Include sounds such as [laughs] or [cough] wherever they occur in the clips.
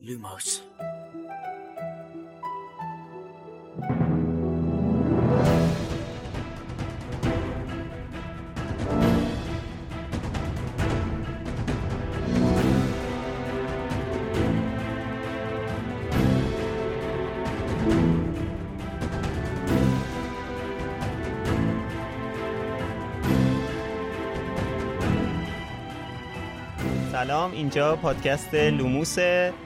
Lumos سلام اینجا پادکست لوموس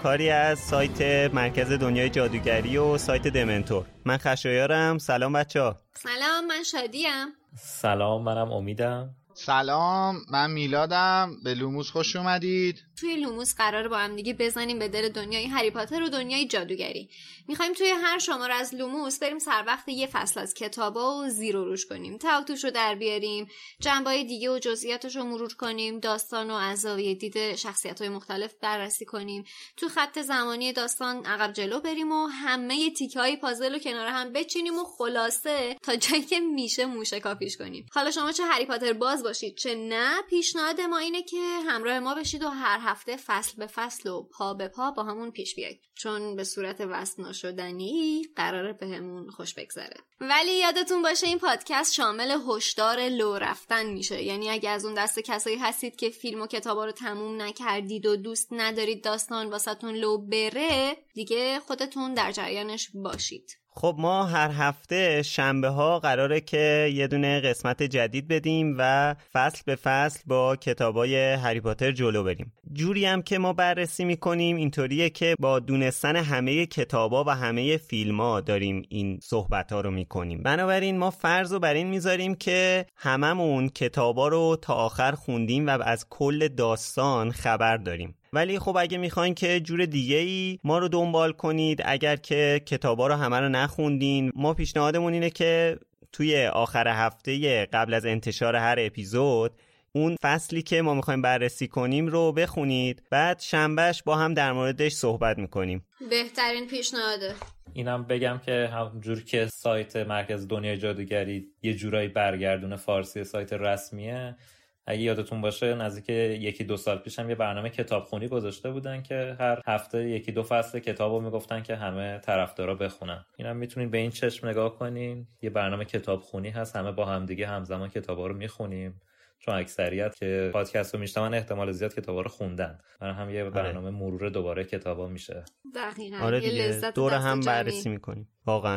کاری از سایت مرکز دنیای جادوگری و سایت دمنتور. من خشایارم سلام بچه ها سلام من شادیم. سلام منم امیدم. سلام من میلادم. به لوموس خوش اومدید. توی لوموس قراره با هم دیگه بزنیم به دل دنیای هری پاتر و دنیای جادوگری. می‌خوایم توی هر شماره از لوموس بریم سر وقت یه فصل از کتابا و زیر و روش کنیم. ته‌توش رو در بیاریم جنبای دیگه و جزئیاتش رو مرور کنیم داستان و از دید شخصیت های مختلف بررسی کنیم. تو خط زمانی داستان عقب جلو بریم و همه تیک های پازل رو کنار هم بچینیم و خلاصه تا جایی که میشه موشه کاپیش کنیم. حالا شما چه هری پاتر باز باشید. چه نه پیشنهاد ما اینه که همراه ما بشید و هر هفته فصل به فصل و پا به پا با همون پیش بیاید چون به صورت وصل ناشدنی قراره بهمون خوش بگذره. ولی یادتون باشه این پادکست شامل هشدار لو رفتن میشه. یعنی اگه از اون دست کسایی هستید که فیلم و کتابا رو تموم نکردید و دوست ندارید داستان واسهتون لو بره دیگه خودتون در جریانش باشید. خب ما هر هفته شنبه ها قراره که یه دونه قسمت جدید بدیم و فصل به فصل با کتابای هری پاتر جلو بریم. جوری هم که ما بررسی می‌کنیم اینطوریه که با دونستن همه کتابا و همه فیلم ها داریم این صحبت ها رو می‌کنیم. بنابراین ما فرض رو بر این می‌ذاریم که هممون کتابا رو تا آخر خوندیم و از کل داستان خبر داریم. ولی خب اگه می‌خواین که جور دیگه ای ما رو دنبال کنید اگر که کتابا رو همه رو نخوندین ما پیشنهادمون اینه که توی آخر هفته قبل از انتشار هر اپیزود اون فصلی که ما می‌خوایم بررسی کنیم رو بخونید. بعد شنبهش با هم در موردش صحبت می‌کنیم. بهترین پیشنهاده. اینم بگم که همجور که سایت مرکز دنیای جادوگری یه جورایی برگردونه فارسی سایت رسمیه اگه یادتون باشه نزدیک یکی دو سال پیش هم یه برنامه کتابخونی گذاشته بودن که هر هفته یکی دو فصل کتاب رو می‌گفتن که همه طرفدارا بخونن. اینم می‌تونین به این چشم نگاه کنین. یه برنامه کتابخونی هست. همه با همدیگه همزمان کتابا رو می‌خونیم. چون اکثریت که پادکست رو میشنون احتمال زیاد کتابا رو خوندن. برای هم یه آره. برنامه مرور دوباره کتابا میشه. دقیقاً. آره دیگه. دور هم بررسی می‌کنیم. واقعا.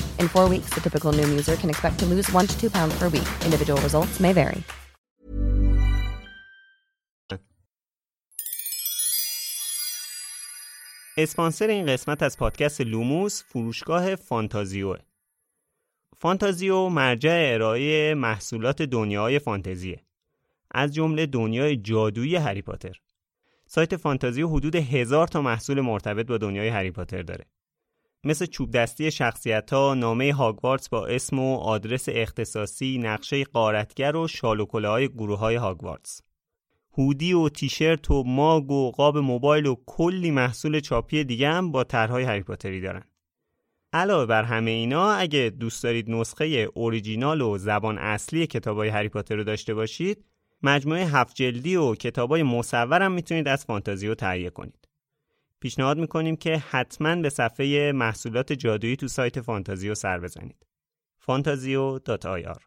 In four weeks, the typical Noom user can expect to lose one to two pounds per week. Individual results may vary. اسپانسر این قسمت از پادکست لوموس فروشگاه فانتازیو فانتازیو مرجع ارائه محصولات دنیای فانتزیه از جمله دنیای جادویی هری پاتر سایت فانتازیو حدود هزار تا محصول مرتبط با دنیای هری پاتر داره مثل چوب دستی شخصیت ها، نامه هاگوارتس با اسم و آدرس اختصاصی، نقشه غارتگر و شال و کلاه های گروه های هاگوارتس. هودی و تیشرت و ماگ و قاب موبایل و کلی محصول چاپی دیگه هم با طرحهای هری پاتری دارن. علاوه بر همه اینا اگه دوست دارید نسخه اوریجینال و زبان اصلی کتابای هری پاتر رو داشته باشید مجموعه هفت جلدی و کتابای مصور هم می‌تونید از فانتازیو تهیه کنید پیشنهاد می‌کنیم که حتما به صفحه محصولات جادویی تو سایت فانتازیو سر بزنید fantazio.ir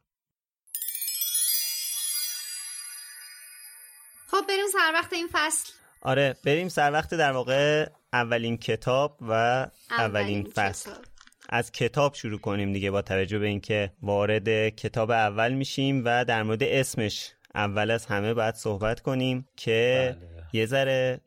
خب بریم سر وقت این فصل آره بریم سر وقت در واقع اولین کتاب و اولین, اولین فصل کتاب. از کتاب شروع کنیم دیگه با توجه به اینکه وارد کتاب اول میشیم و در مورد اسمش اول از همه باید صحبت کنیم که بله. یه ذره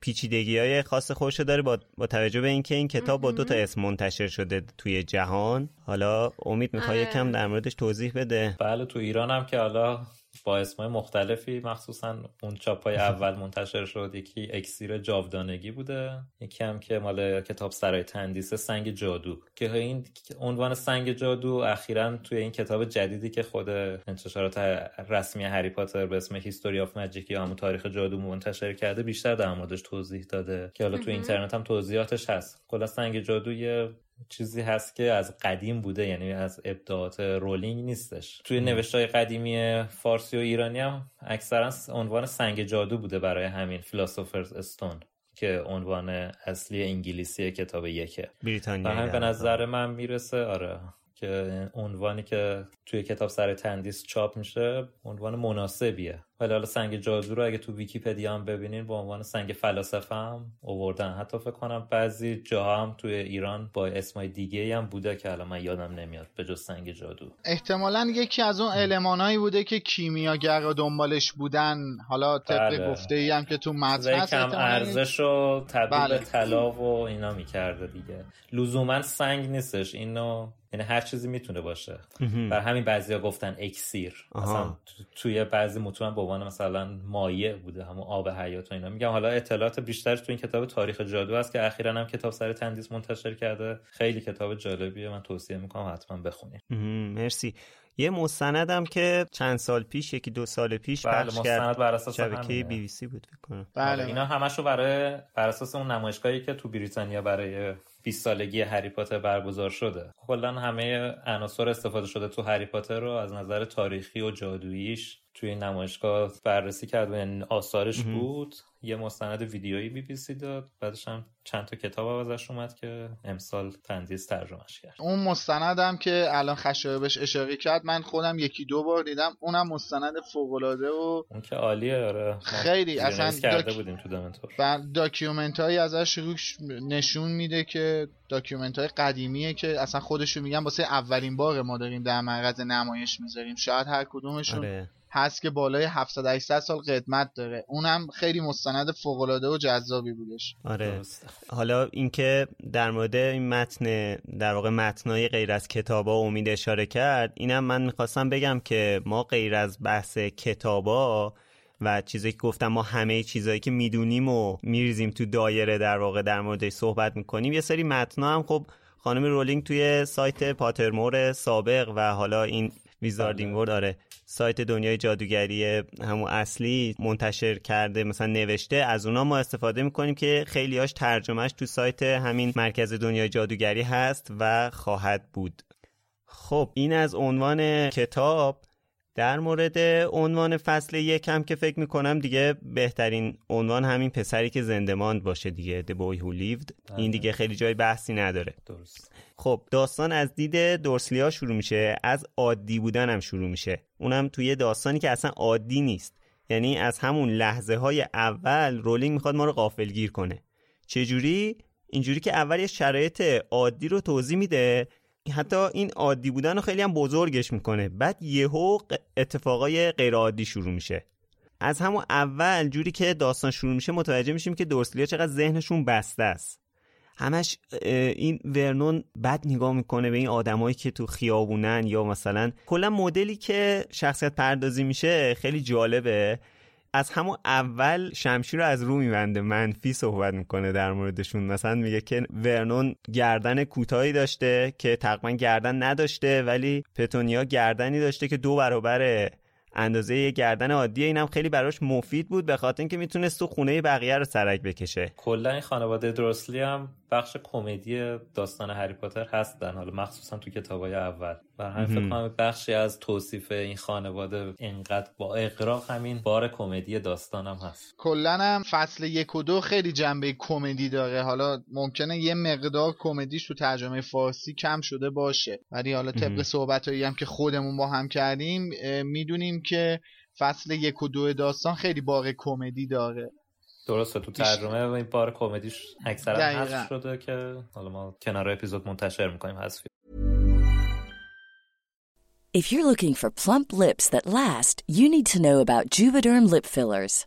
پیچیدگی های خاص خودشو داره با, با توجه به اینکه این کتاب با دو تا اسم منتشر شده توی جهان. حالا امید می‌خوای آره. یکم در موردش توضیح بده. بله تو ایران هم که حالا با اسمای مختلفی مخصوصا اون چاپای [laughs] اول منتشر شد. یکی اکسیر جاودانگی بوده یکی هم که مال کتاب سرای تندیس سنگ جادو. که این عنوان سنگ جادو اخیرا توی این کتاب جدیدی که خود انتشارات رسمی هری پاتر به اسم History of Magic یا همون تاریخ جادو منتشر کرده بیشتر در موردش توضیح داده. که حالا تو اینترنت هم توضیحاتش هست. کلا سنگ جادو یه چیزی هست که از قدیم بوده یعنی از ابداعات رولینگ نیستش. توی نوشته های قدیمی فارسی و ایرانی هم اکثرا عنوان سنگ جادو بوده برای همین Philosopher's Stone که عنوان اصلی انگلیسی کتاب یکه. بریتانیا و به نظر من می‌رسه آره. که عنوانی که توی کتاب سرای تندیس چاپ میشه عنوان مناسبیه. ولی حالا سنگ جادو رو اگه تو ویکیپدیا هم ببینین به عنوان سنگ فلاسفه هم اووردن حتی فکر کنم بعضی جاها هم توی ایران با اسمای دیگه هم بوده که الان من یادم نمیاد به جز سنگ جادو. احتمالا یکی از اون المانایی بوده که کیمیاگرا دنبالش بودن. حالا طبق بله. گفته ای هم که تو متن چیزایی هست کم ارزش رو تبدیل بله. طلا و اینا می‌کرده دیگه. لزوما سنگ نیستش. اینو یعنی هر چیزی می‌تونه باشه. بر همین بعضیا گفتن اکسیر آها. مثلا تو- توی بعضی متون به عنوان مثلا مایع بوده همون آب حیات و اینا. میگم حالا اطلاعات بیشتر تو این کتاب تاریخ جادو هست که اخیرا هم کتاب سر تندیس منتشر کرده. خیلی کتاب جالبیه من توصیه می‌کنم حتما بخونید. مرسی. یه مستندم که چند سال پیش یکی دو سال پیش بله، پخش مستند کرد بر اساس شبکه. بی بی سی بود فکر کنم. بله اینا همشو برای بر اساس اون نمایشگاهی که تو بریتانیا برای 20 سالگی هری پاتر برگزار شده. کلا همه عناصر استفاده شده تو هری پاتر رو از نظر تاریخی و جادوییش توی این نمایشگاه بررسی کرد و یعنی آثارش بود. یه مستند ویدیویی بی بی سی داد. بعدش هم چند تا کتاب هم ازش اومد که امسال تندیس ترجمهش کرد. اون مستندم که الان خشایار بهش اشاره کرد من خودم یکی دو بار دیدم. اونم مستند فوق‌العاده و اون که عالیه آره. خیلی، اصلا کرده doc- بودیم تو دمنتور و document هایی ازش روش نشون میده که document های قدیمیه که اصلا خودشون میگن واسه اولین بار ما داریم در معرض نمایش می‌ذاریم. شاید هر کدومشون آره. هست که بالای 700 800 سال قدمت داره. اونم خیلی مستند فوق العاده و جذابی بودش. آره. درسته. حالا اینکه در مورد این متن در واقع متنای غیر از کتابا امید اشاره کرد اینم من می‌خواستم بگم که ما غیر از بحث کتابا و چیزایی که گفتم ما همه چیزایی که می‌دونیم و میریزیم تو دایره در واقع در موردش صحبت می‌کنیم یه سری متنا هم خب خانم رولینگ توی سایت پاترمور سابق و حالا این ویزاردینگ ورد آره. سایت دنیای جادوگری همون اصلی منتشر کرده مثلا نوشته. از اونا ما استفاده می‌کنیم که خیلیاش ترجمهش تو سایت همین مرکز دنیای جادوگری هست و خواهد بود. خب این از عنوان کتاب. در مورد عنوان فصل یکم که فکر می‌کنم دیگه بهترین عنوان همین پسری که زنده ماند باشه دیگه The Boy Who Lived. این دیگه خیلی جای بحثی نداره. درست. خب داستان از دید دورسلیا شروع میشه از عادی بودن هم شروع میشه. اونم توی داستانی که اصلا عادی نیست. یعنی از همون لحظه های اول رولینگ می‌خواد ما رو غافلگیر کنه. چجوری؟ اینجوری که اول یه شرایط عادی رو توضیح میده. حتی این عادی بودن رو خیلی هم بزرگش می‌کنه. بعد یهو اتفاقای غیر عادی شروع میشه. از همون اول جوری که داستان شروع میشه متوجه میشیم که دورسلیا چقدر ذهنشون بسته است. همش این ورنون بد نگاه می‌کنه به این آدمایی که تو خیابونن یا مثلا کلا مدلی که شخصیت پردازی میشه خیلی جالبه. از همون اول شمشیر رو از رو میبنده. منفی صحبت می‌کنه در موردشون. مثلا میگه که ورنون گردن کوتاهی داشته که تقریبا گردن نداشته ولی پتونیا گردنی داشته که دو برابر اندازه یه گردن عادیه اینم خیلی براش مفید بود به خاطر اینکه می‌تونست تو خونه بقیه رو سرک بکشه. کلا این خانواده درسلی هم بخش کمدی داستان هری پاتر هستن. حالا مخصوصا تو کتابای اول. و همین فکر کنم بخشی از توصیف این خانواده اینقدر با اقراق همین بار کمدی داستانم هست. کلا هم فصل یک و دو خیلی جنبه کمدی داره. حالا ممکنه یه مقدار کمدیش تو ترجمه فارسی کم شده باشه. ولی حالا طبق صحبتایی هم که خودمون با هم کردیم می‌دونیم که فصل یک و دو داستان خیلی بار کمدی داره. درسته تو ترجمه این بار کمدیش اکثرا حذف شده که حالا ما کنار اپیزود منتشر می‌کنیم حذف If you're looking for plump lips that last, you need to know about Juvederm lip fillers.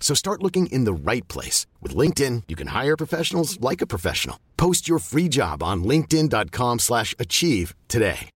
So start looking in the right place. With LinkedIn, you can hire professionals like a professional. Post your free job on linkedin.com slash achieve today.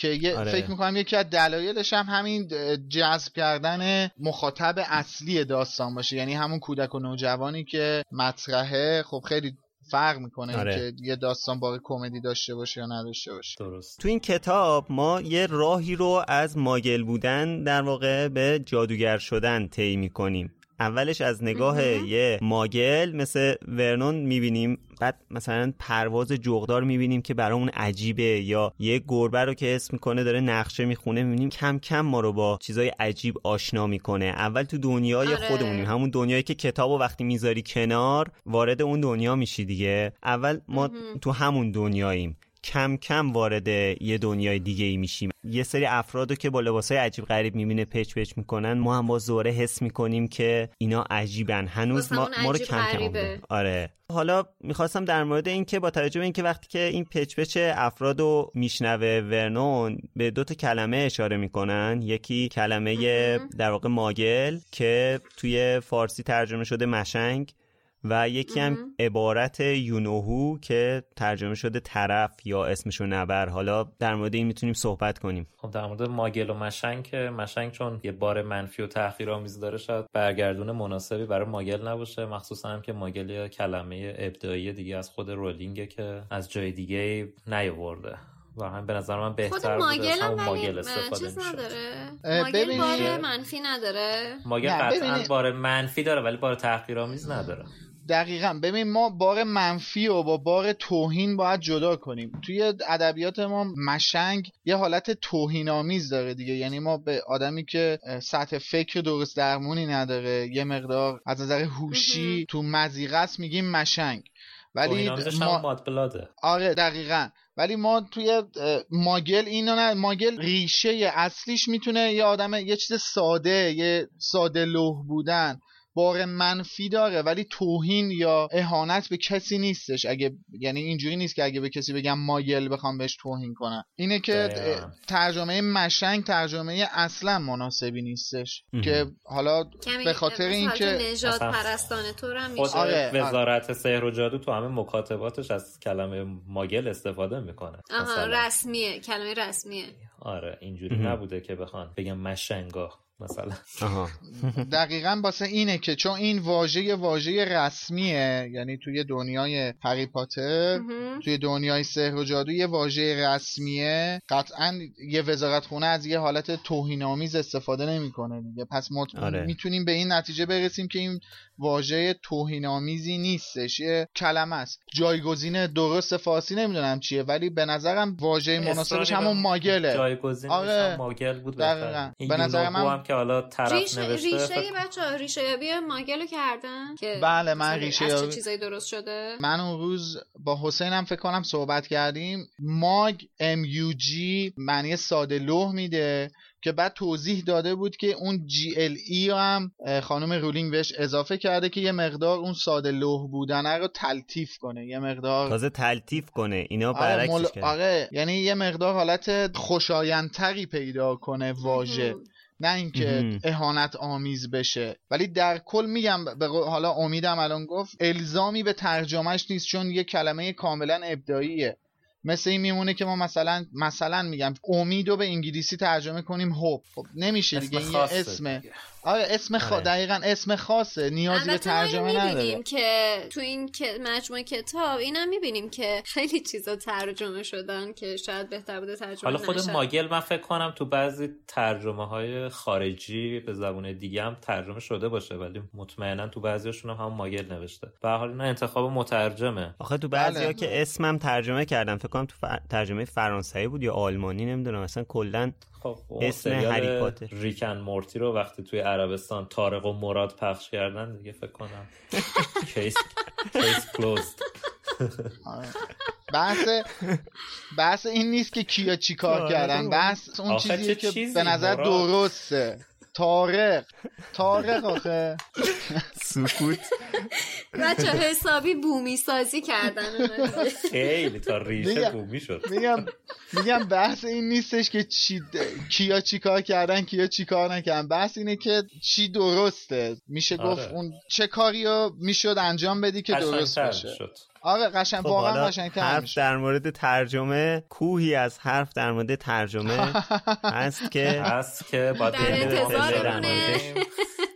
که آره. فکر می‌کنم یکی از دلایلش هم همین جذب کردن مخاطب اصلی داستان باشه یعنی همون کودک و نوجوانی که مطرحه خب خیلی فرق می‌کنه آره. که یه داستان باقی کمدی داشته باشه یا نداشته باشه. درست. تو این کتاب ما یه راهی رو از ماگل بودن در واقع به جادوگر شدن طی می‌کنیم. اولش از نگاه یه ماگل مثل ورنون می‌بینیم. بعد مثلا پرواز جغدار می‌بینیم که برامون عجیبه یا یه گربه رو که اسم می‌کنه داره نقشه می‌خونه می‌بینیم کم کم ما رو با چیزای عجیب آشنا می‌کنه. اول تو دنیای آره. خودمونیم همون دنیایی که کتاب و وقتی می‌ذاری کنار وارد اون دنیا میشی دیگه. اول ما تو همون دنیاییم. کم کم وارد یه دنیای دیگه ای میشیم. یه سری افرادو که با لباسای عجیب غریب می‌بینه پچ پچ می‌کنن ما هم با زوره حس می‌کنیم که اینا عجیبن. هنوز ما, ما رو کم کم آره. حالا می‌خواستم در مورد این که با توجه به اینکه وقتی که این پچ پچ افرادو میشنوه ورنون به دو تا کلمه اشاره می‌کنن. یکی کلمه در واقع ماگل که توی فارسی ترجمه شده مشنگ. و یکی هم عبارت یونوهو که ترجمه شده طرف یا اسمشو نبر. حالا در مورد این می‌تونیم صحبت کنیم. خب در مورد ماگل و مشنگ که مشنگ چون یه بار منفی و تحقیرآمیز داره شاید برگردون مناسبی برای ماگل نباشه. مخصوصا هم که ماگل یه کلمه ابداعی دیگه از خود رولینگه که از جای دیگه نیاورده. و هم به نظر من بهتر ماگل هم ماگل استفاده چیز نداره؟ ماگل بار منفی نداره؟ ماگل قطعا بار منفی داره ولی بار تحقیرآمیز نداره. دقیقا. ببین ما بار منفی و با بار توهین باید جدا کنیم. توی ادبیات ما مشنگ یه حالت توهین آمیز داره دیگه. یعنی ما به آدمی که سطح فکر درست درمونی نداره یه مقدار از نظر هوشی تو مزیقه است میگیم مشنگ. ولی ما آره دقیقا. ولی ما توی ماگل اینو نه ماگل ریشه اصلیش می‌تونه یه آدم یه چیز ساده یه ساده لوح بودن. بار منفی داره ولی توهین یا اهانت به کسی نیستش. اگه یعنی اینجوری نیست که اگه به کسی بگم مایل بخوام بهش توهین کنم. اینه که ترجمه مشنگ ترجمه اصلا مناسبی نیستش. که حالا به خاطر اینکه نجات پرستانه تو هم خود آره، وزارت سحر و جادو تو همه مکاتباتش از کلمه ماگل استفاده می‌کنه آها رسمیه کلمه رسمیه. آره اینجوری نبوده که بخوان بگم مشنگا. مثلا. دقیقا باسه اینه که چون این واژه واژه رسمیه یعنی توی دنیای هری پاتر توی دنیای سحر و جادو یه واژه رسمیه. قطعا یه وزارت خونه از یه حالت توهینآمیز استفاده نمی‌کنه دیگه. پس ما آره. می‌تونیم به این نتیجه برسیم که این واژه توهینآمیزی نیستش. یه کلمه است. جایگزین درست فارسی نمی‌دونم چیه ولی به نظرم واژه مناسبش همون ماگله. جایگزین آره. ماگل بود به نظر من- هم که حالا طرف ریشه نوشته ریشه فکر- بچه ریشه یابی ماگلو کردن که بله، من ریشه از چه یابی- چیزایی درست شده؟ من اون روز با حسینم فکر کنم صحبت کردیم. ماگ ام یو جی معنی ساده لوح میده که بعد توضیح داده بود که اون جی ال ای رو هم خانم رولینگ بهش اضافه کرده که یه مقدار اون ساده لوح بودن رو تلطیف کنه. یه مقدار تازه تلطیف کنه اینا آره, برعکسش مل... کرد آره یعنی یه مقدار حالت خوشایندتری پیدا کنه واژه. نه اینکه. اهانت آمیز بشه ولی در کل میگم حالا امیدم الان گفت الزامی به ترجمهش نیست چون یه کلمه کاملا ابداعیه مثل این میمونه که ما مثلا مثلا میگم امیدو به انگلیسی ترجمه کنیم هوب خب نمیشه اسم دیگه این یه خاصه اسمه دیگه. آره اسم خا... آره. دقیقا اسم خاصه نیازی به ترجمه نداره می‌بینیم که تو این مجموعه کتاب اینم می‌بینیم که خیلی چیزا ترجمه شدن که شاید بهتر بوده ترجمه حالا خود نشن. ماگل من فکر کنم تو بعضی ترجمه های خارجی به زبون دیگه هم ترجمه شده باشه ولی مطمئنا تو بعضیشون هم, هم ماگل نوشته به هر حال اینا انتخاب مترجمه آخه تو بعضیا بله. که اسمم ترجمه کردم فکر کنم تو فر- ترجمه فرانسوی بود یا آلمانی نمی‌دونم مثلا کلا خب اسم هری پاتر. Rick and Morty رو وقتی توی عربستان طارق و مراد پخش کردن دیگه فکر کنم case case closed. بحث بحث این نیست که کیا چی کار آره. کردن بحث اون چیزیه که به نظر؟ درسته طارق طارق آخه. سکوت. بچه حسابی بومی سازی کردن خیلی تا ریشه. بومی شد. میگم میگم بحث این نیستش که چی کیا چی کار کردن کیا چی کار نکردن. بحث اینه که چی درسته. میشه گفت آره. اون چه کاری رو می‌شد انجام بدی که درست شد. آره قشنگ خب واقعا قشنگتر حرف میشه در مورد ترجمه کوهی از حرف در مورد ترجمه [laughs] هست که هست که با در انتظارمونه. [laughs]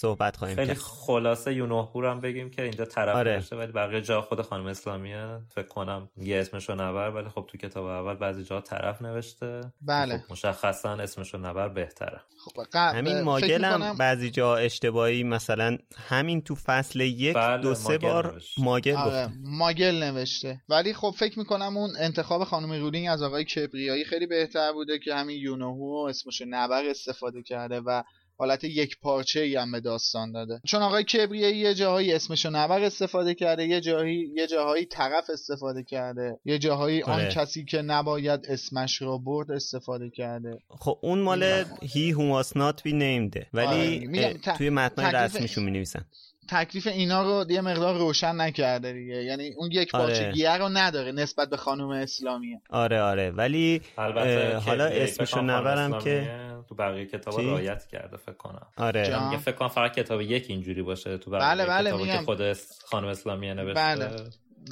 صحبت خواهیم خیلی کرد خلاصه یونوهور هم بگیم که اینجا طرف آره. نوشته ولی بقیه جا خود خانم اسلامیه فکر کنم یه اسمشو نبر ولی خب تو کتاب اول بعضی جا طرف نوشته بله. خب مشخصا اسمشو نبر بهتره خب، ق- همین ماگل هم بعضی جا اشتباهی مثلا همین تو فصل یک بله، دو سه ماگل بار نوشت. ماگل آره گفت ماگل نوشته ولی خب فکر می‌کنم اون انتخاب خانم رولینگ از آقای کبریایی خیلی بهتر بوده که همین یونوهو اسمشو نبر استفاده کرده و حالت یک پارچه ای هم به داستان داده. چون آقای کبریایی یه جاهایی اسمشو نبر استفاده کرده یه جاهایی یه جاهایی طرف استفاده کرده. یه جاهایی آن آره. کسی که نباید اسمش رو برد استفاده کرده. خب اون مال must not be named آره، ولی اه، ت- توی تکلیف- رسمیشون می نویسن تکلیف اینا رو یه مقدار روشن نکرده دیگه. یعنی اون یک آره. پارچگیه رو نداره نسبت به خانم اسلامیه. آره آره. ولی البته حالا اسمشو نبرم که تو بقیه کتاب چی؟ رعایت کرده فکر کنم آره فکر کنم فقط کتاب یک اینجوری باشه تو بقیه بله، بله، کتابا که. خود خانم اسلامیه نوشته بله.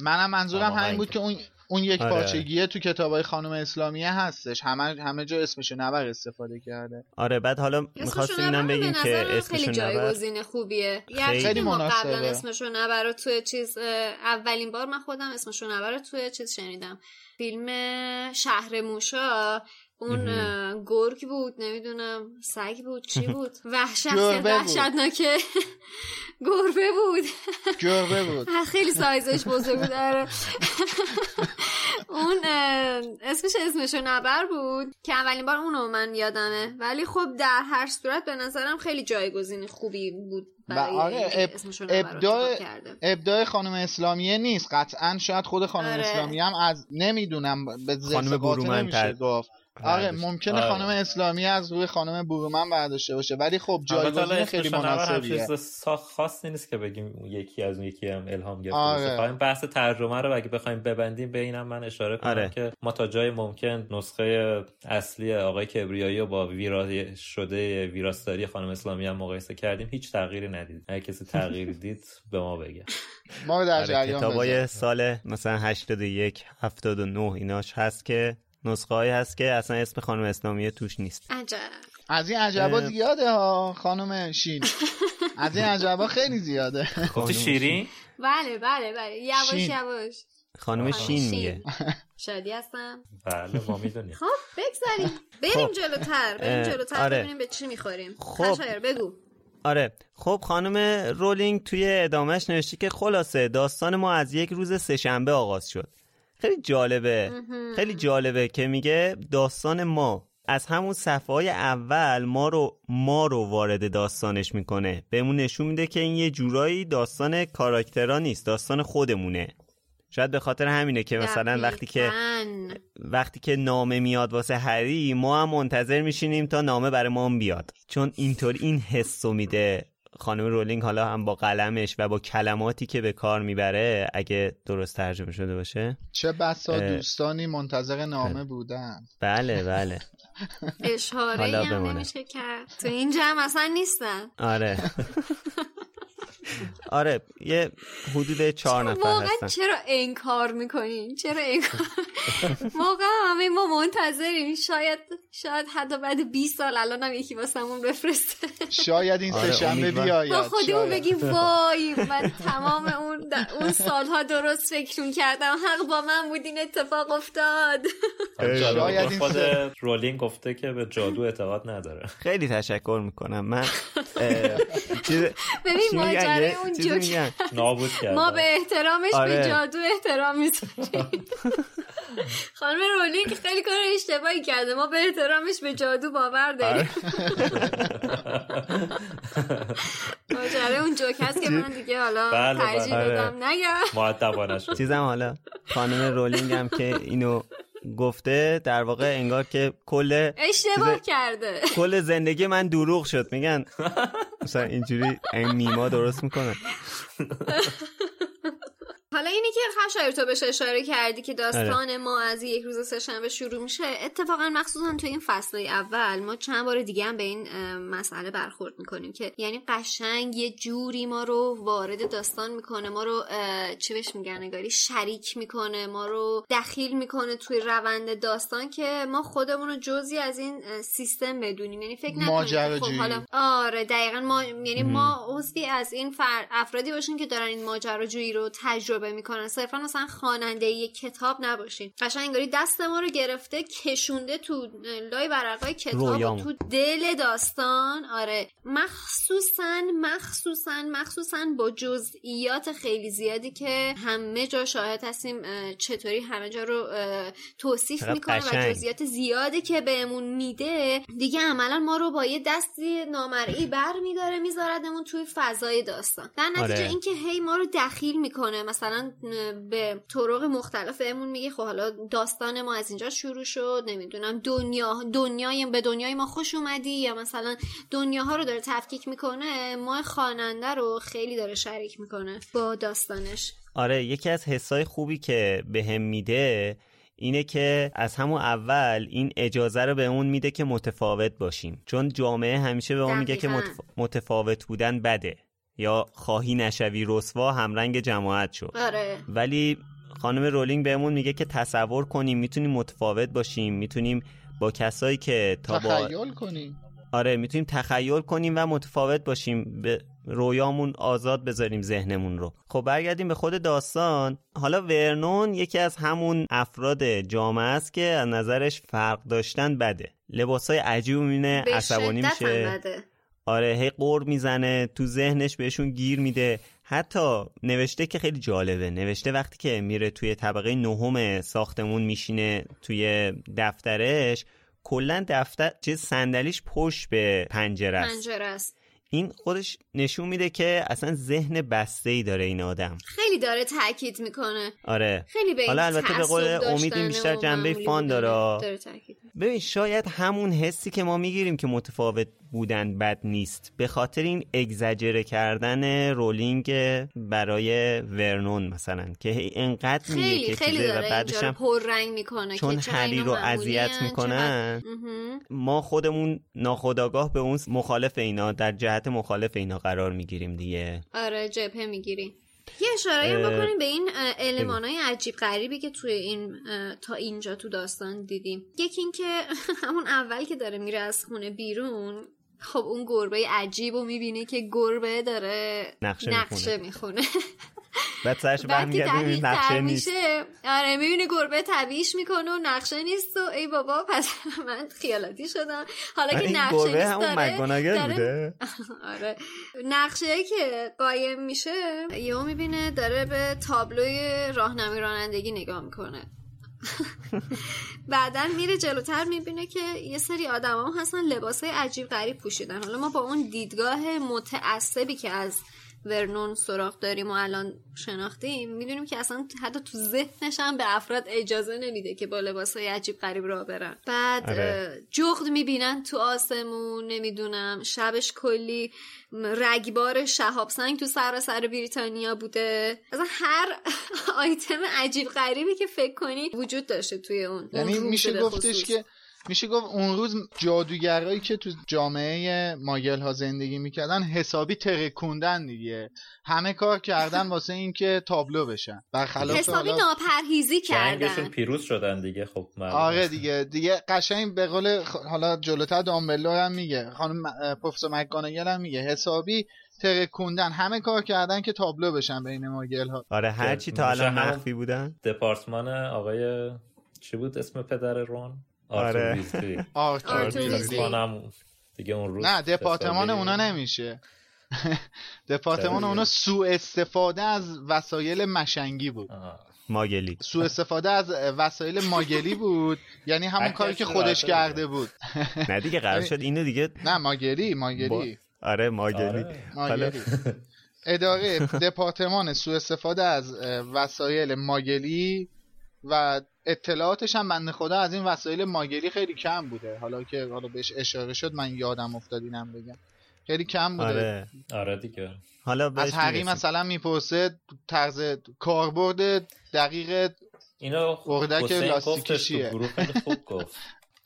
منم منظورم همین بود که اون اون یک آره. پارچگیه تو کتابای خانم اسلامیه هستش همه همه جا اسمشو نبر استفاده کرده آره بعد حالا می‌خواستیم اینم بگیم که خیلی اسمشو نبر جایگزین خوبیه خیلی خیلی ما مناسبه. قبلا اسمشو نبر رو توی چیز اولین بار من خودم اسمشو نبر رو توی چیز شنیدم فیلم شهر موشا اون گرگ بود نمی‌دونم سگ بود چی [laughs] بود؟ وحشت. وحشتناکه. [laughs] گربه بود. گربه بود. [laughs] خیلی سایزش بزرگ بود آره. اون اسمش اسمشو نبر بود که اولین بار اونو من یادمه. ولی خب در هر صورت به نظرم خیلی جایگزین خوبی بود برای آره، اب- ابداع ابداع خانم اسلامیه نیست. قطعا شاید خود خانم آره. اسلامیه هم از نمی‌دونم به خانم نمیشه تر- گفت. آره. ممکنه آره. خانم اسلامی از روی خانم برومن برداشته باشه ولی خب جایگزین خیلی مناسبیه خاصی نیست که بگیم یکی از اون یکی هم الهام گرفته آره. باشه فقط بحث ترجمه رو اگه بخوایم ببندیم به اینم من اشاره کنم آره. که ما تا جای ممکن نسخه اصلی آقای کبریایی رو با ویرا شده ویراستاری خانم اسلامی هم مقایسه کردیم هیچ تغییری ندید اگه کسی تغییری [laughs] دید به ما بگه ما در آره جریان کتابای. سال مثلا 81 79 ایناش هست که نسخه هایی هست که اصلا اسم خانم اسلامی توش نیست. عجب. از این عجبا زیاده ها خانم شین. از این عجبا خیلی زیاده. گفتی شیرین؟ بله بله بله. یواش. یواش. خانم شین. میگه. شادی هستم. بله ما می‌دونیم خب بگذاریم. بریم خب. جلوتر بریم جلوتر آره. ببینیم به چی می‌خوریم. خب. خشایر بگو. آره. خب خانم رولینگ توی ادامهش نوشته که خلاصه داستان ما از یک روز سهشنبه آغاز شد. خیلی جالبه. خیلی جالبه که میگه داستان ما از همون صفحه های اول ما رو ما رو وارد داستانش می‌کنه. بهمون نشون میده که این یه جورایی داستان کاراکترها نیست داستان خودمونه. شاید به خاطر همینه که مثلا وقتی که. وقتی که نامه میاد واسه هری ما هم منتظر میشینیم تا نامه برای ما هم بیاد. چون اینطور این حسو میده. خانم رولینگ حالا هم با قلمش و با کلماتی که به کار می‌بره اگه درست ترجمه شده باشه. چه بسا. دوستانی منتظر نامه بودن. بله بله. [laughs] اشاره هم. نمیشه کرد. تو این جمع اصلا نیستن. آره. [laughs] آره یه حدود چهار نفر واقعا هستن. چرا انکار می‌کنین؟ چرا انکار؟ واقعا همه ما منتظریم. شاید شاید حتی بعد 20 سال الان هم یکی واسمون بفرسته. شاید این آره، سهشنبه بیاید ما خودمون. بگیم وای من تمام اون اون سالها درست فکر کردم. حق با من بود این اتفاق افتاد. شاید این خود رولینگ گفته که به جادو اعتقاد نداره. خیلی تشکر می‌کنم. من ببین یه اون چیزی جوک. نابود کرده ما به احترامش آره. به جادو احترام می‌ذاریم. [laughs] خانم رولینگ خیلی کار اشتباهی کرده. ما به احترامش به جادو باور داریم. [laughs] ماجرای اون جوک هست که من دیگه حالا بله، بله. ترجیح آره. دادم نگم. معدبانه [laughs] شد. چیزم حالا خانم رولینگ هم که اینو گفته در واقع انگار که کل اشتباه کرده. کل زندگی من دروغ شد میگن. مثلا اینجوری این میما درست می‌کنه. [laughs] حالا اینی که خشایر تو بهش اشاره کردی که آره. داستان ما از یک روز سهشنبه شروع میشه اتفاقا مخصوصا تو این فصلهای اول ما چند بار دیگه هم به این مسئله برخورد می‌کنیم که یعنی قشنگ یه جوری ما رو وارد داستان می‌کنه ما رو چی بهش میگن نگاری شریک می‌کنه ما رو دخیل می‌کنه توی روند داستان که ما خودمون رو جزی از این سیستم بدونیم یعنی فکر نکنیم. خب حالا آره دقیقا ما یعنی ما عضوی از این فر... افرادی باشیم که دارن این ماجراجویی رو تجربه می‌کنن صرفا مثلا خواننده یک کتاب نباشیم قشنگ انگاری دست ما رو گرفته کشونده تو لای برقای کتاب. تو دل داستان آره مخصوصا مخصوصا مخصوصا با جزئیات خیلی زیادی که همه جا شاهد هستیم چطوری همه جا رو توصیف می‌کنه و. جزئیات زیادی که بهمون میده دیگه عملا ما رو با یه دستی نامرئی بر میداره میذاردمون توی فضای داستان در نتیجه آره. اینکه هی ما رو دخیل می‌کنه مثلا اه، به طرق مختلف بهمون میگه خب حالا داستان ما از اینجا شروع شد نمی‌دونم دنیا دنیای به دنیای ما خوش اومدی یا مثلا دنیاها رو داره تفکیک می‌کنه ما خواننده رو خیلی داره شریک می‌کنه با داستانش. آره یکی از حسای خوبی که به هم میده اینه که از همون اول این اجازه رو به اون میده که متفاوت باشیم. چون جامعه همیشه به اون میگه که متفاوت بودن بده. یا خواهی نشوی رسوا همرنگ جماعت شو. آره. ولی خانم رولینگ بهمون میگه که تصور کنیم می‌تونیم متفاوت باشیم می‌تونیم با کسایی که تا با تخیل کنی آره می‌تونیم تخیل کنیم و متفاوت باشیم. به رویامون آزاد بذاریم ذهنمون رو. خب برگردیم به خود داستان. حالا ورنون یکی از همون افراد جامعه است که از نظرش فرق داشتن بده. لباسای عجیب می‌بینه به عصبانی میشه. بده. آره هی قور می‌زنه تو ذهنش بهشون گیر میده. حتی نوشته که خیلی جالبه. نوشته وقتی که میره توی طبقه نهم ساختمون میشینه توی دفترش کلا دفتر چیز صندلیش پشت به پنجره است. پنجره است. این خودش نشون میده که اصلا ذهن بسته ای داره این آدم خیلی داره تاکید می‌کنه آره خیلی به حالا البته به قول امید بیشتر جنبه فان داره. داره. ببین شاید همون حسی که ما می‌گیریم که متفاوت بودن بد نیست به خاطر این اگزجره کردن رولینگ برای ورنون مثلا که انقدر میگه خیلی که خیلی چیزه و داره بعدش هم پررنگ می‌کنه چون هری رو اذیت می‌کنن چقدر-. ما خودمون ناخداگاه به اون مخالف اینا در جهت مخالف اینا قرار می‌گیریم دیگه. آره جبهه می‌گیری یه اشاره بکنیم به این علمان های عجیب غریبی که توی این تا اینجا تو داستان دیدیم. یکی این که [laughs] همون اول که داره میره از خونه بیرون خب اون گربه عجیب رو می‌بینه که گربه داره نقشه, نقشه می‌خونه. [laughs] بعد سرش برمیگرده نقشه نیست. آره می‌بینه گربه طبیعیش می‌کنه و نقشه نیست و ای بابا پس [laughs] من خیالاتی شدم. حالا که نقشه گربه نیست داره, بوده. [laughs] آره. نقشه که قایم میشه یهو می‌بینه داره به تابلوی راهنمای رانندگی نگاه می‌کنه. [laughs] بعدا میره جلوتر می‌بینه که یه سری آدم هم هستن لباس عجیب غریب پوشیدن. حالا ما با اون دیدگاه متعصبی که از ورنون سراغ داریم و الان شناختیم می‌دونیم که اصلا حتی تو ذهنش هم به افراد اجازه نمیده که با لباس های عجیب غریب را برن بعد آره. جغد می‌بینن تو آسمون نمی‌دونم شبش کلی رگبار شهاب سنگ تو سراسر بریتانیا بوده اصلا هر [laughs] آیتم عجیب غریبی که فکر کنی وجود داشته توی اون یعنی میشه گفتش. که میشه گفت اون روز جادوگرایی که تو جامعه ماگل ها زندگی می‌کردن حسابی ترکوندن دیگه. همه کار کردن [laughs] واسه اینکه تابلو بشن. برخلاف حسابی حالا- ناپرهیزی جنگشون کردن پیروز شدن دیگه خب. آره دیگه. دیگه قشنگ به قول خ- حالا جلوتر دامبلور هم میگه خانم پروفسور مکگانگل هم میگه حسابی ترکوندن. همه کار کردن که تابلو بشن بین ماگل ها. آره هر چی تا الان مخفی بودن. دپارتمان آقای چی بود اسم پدر رون؟ آره. کنم [laughs] دیگه اون روز نه دپارتمان اونا نمیشه. [laughs] دپارتمان؟ اونا سوء استفاده از وسایل مشنگی بود. ماگلی. سوء استفاده از وسایل ماگلی بود. یعنی همون کاری که خودش کرده بود. نه دیگه قرار شد اینو دیگه [laughs] نه ماگلی ماگلی. آره ماگلی. آره. ماگلی. اداره دپارتمان سوء استفاده از وسایل ماگلی و اطلاعاتش هم بنده خدا از این وسایل ماگلی خیلی کم بوده. حالا که حالا بهش اشاره شد من یادم افتاد اینم بگم. خیلی کم بوده. آره. آره دیگه. حالا بهش از هری می‌رسیم. مثلا می‌پرسه طرز کاربرد دقیق اینو اردک لاستیکی؟ گروه خیلی خوب [laughs] گفت.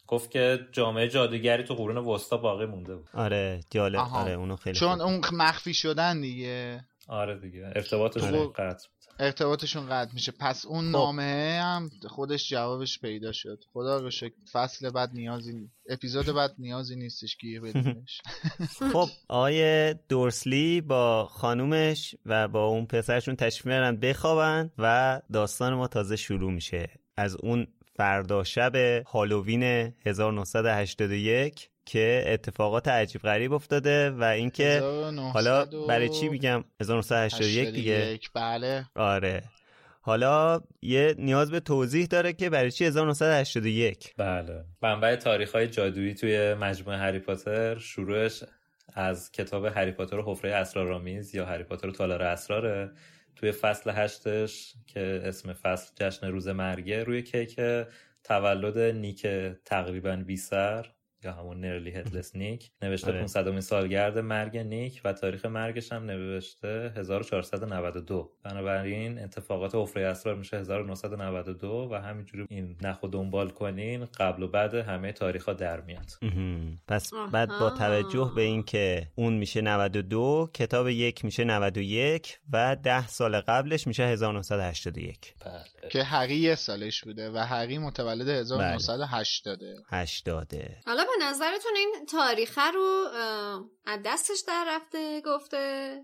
گفت که جامعه جادوگری تو قرون وسطا باقی مونده بود. آره جالب. آره اونو خیلی چون خوب. اون مخفی شدن دیگه. آره دیگه. ارتباطشون آره. قطع. ارتباطشون قطع میشه. پس اون خب. نامه هم خودش جوابش پیدا شد. خدا رو شکر. فصل بعد نیازی اپیزود بعد نیازی نیستش گیر بدیمش [laughs] خب آقای دورسلی با خانومش و با اون پسرشون تشریف میارن بخوابن و داستان ما تازه شروع میشه. از اون فردا شب هالووین 1981 که اتفاقات عجیب غریب افتاده و اینکه 1981 حالا برای چی میگم؟ 1981 دیگه. 81 بله. آره. حالا یه نیاز به توضیح داره که برای چی 1981 بله. منبع تاریخ های جادویی توی مجموعه هری پاتر شروعش از کتاب هری پاتر و حفره اسرارآمیز یا هری پاتر و تالار اسراره توی فصل هشتش که اسم فصل جشن روز مرگه روی کیک تولد نیک تقریبا بی سر یا همون نرلی هدلس نیک نوشته آره. 500 سالگرد مرگ نیک و تاریخ مرگش هم نوشته 1492 بنابراین اتفاقات حفره اسرار میشه 1992 و همینجوری این نخو دنبال کنین قبل و بعد همه تاریخ ها در میاد. پس آها. بعد با توجه به اینکه اون میشه 92 کتاب یک میشه 91 و ده سال قبلش میشه 1981 بله. که هری یه سالش بوده و هری متولد 1980 80 حالا به نظرتون این تاریخه رو از دستش در رفته گفته؟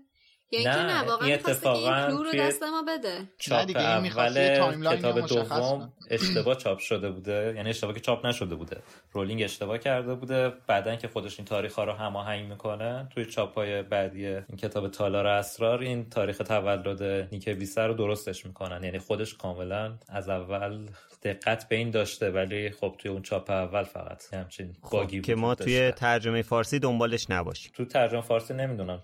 یا اینکه نه، نه واقعا این این اتفاقاً کلو رو دست ما بده. چاپ دیگه، این اول کتاب دوم. [clears throat] اشتباه چاپ شده بوده. یعنی اشتباه که چاپ نشده بوده. رولینگ اشتباه کرده بوده. بعدن که خودش این تاریخ ها رو هماهنگ می‌کنه توی چاپ های بعدی این کتاب تالار اسرار این تاریخ تولد نیک بی‌سر رو درستش می‌کنن. یعنی خودش کاملا از اول دقت به این داشته ولی خب توی اون چاپ اول فقط همچین bug ی خب که وجود ما داشته. توی ترجمه فارسی دنبالش نباشیم تو ترجمه فارسی نمی‌دونم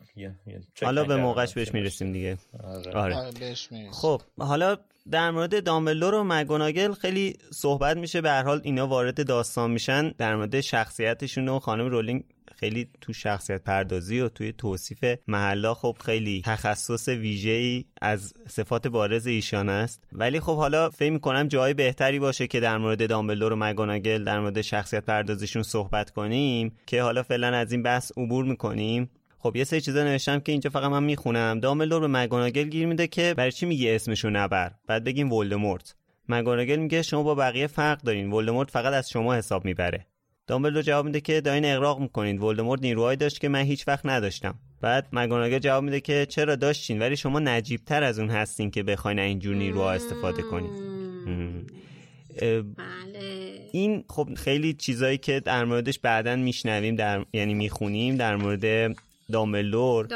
حالا به موقعش بهش. می‌رسیم دیگه آره. آره آره، بهش می‌رسیم. خب حالا در مورد دامبلدور و مگوناگل خیلی صحبت میشه به هر حال اینا وارد داستان میشن در مورد شخصیتشون و خانم رولینگ خیلی تو شخصیت پردازی و توی توصیف محلا خب خیلی تخصص ویژه‌ای از صفات بارز ایشان است. ولی خب حالا فکر می‌کنم جای بهتری باشه که در مورد دامبلدور و مگوناگل در مورد شخصیت پردازیشون صحبت کنیم که حالا فعلا از این بحث عبور می‌کنیم. خب یه سری چیزا نوشتم که اینجا فقط من می‌خونم. دامبلدور به مگوناگل گیر میده که برای چی میگه اسمشو نبر؟ بعد بگیم ولدمورت. مگوناگل میگه شما با بقیه فرق دارین. ولدمورت فقط از شما حساب می‌بره. دامبلدور جواب میده که دارین اغراق می‌کنین. ولدمورت نیروهایی داشت که من هیچ وقت نداشتم. بعد مگوناگل جواب میده که چرا داشتین؟ ولی شما نجیبتر از اون هستین که بخواین اینجور نیروها استفاده کنین. بله. این خب خیلی چیزایی که در موردش بعدا میشنویم در یعنی می‌خونیم در مورد دامبلدور.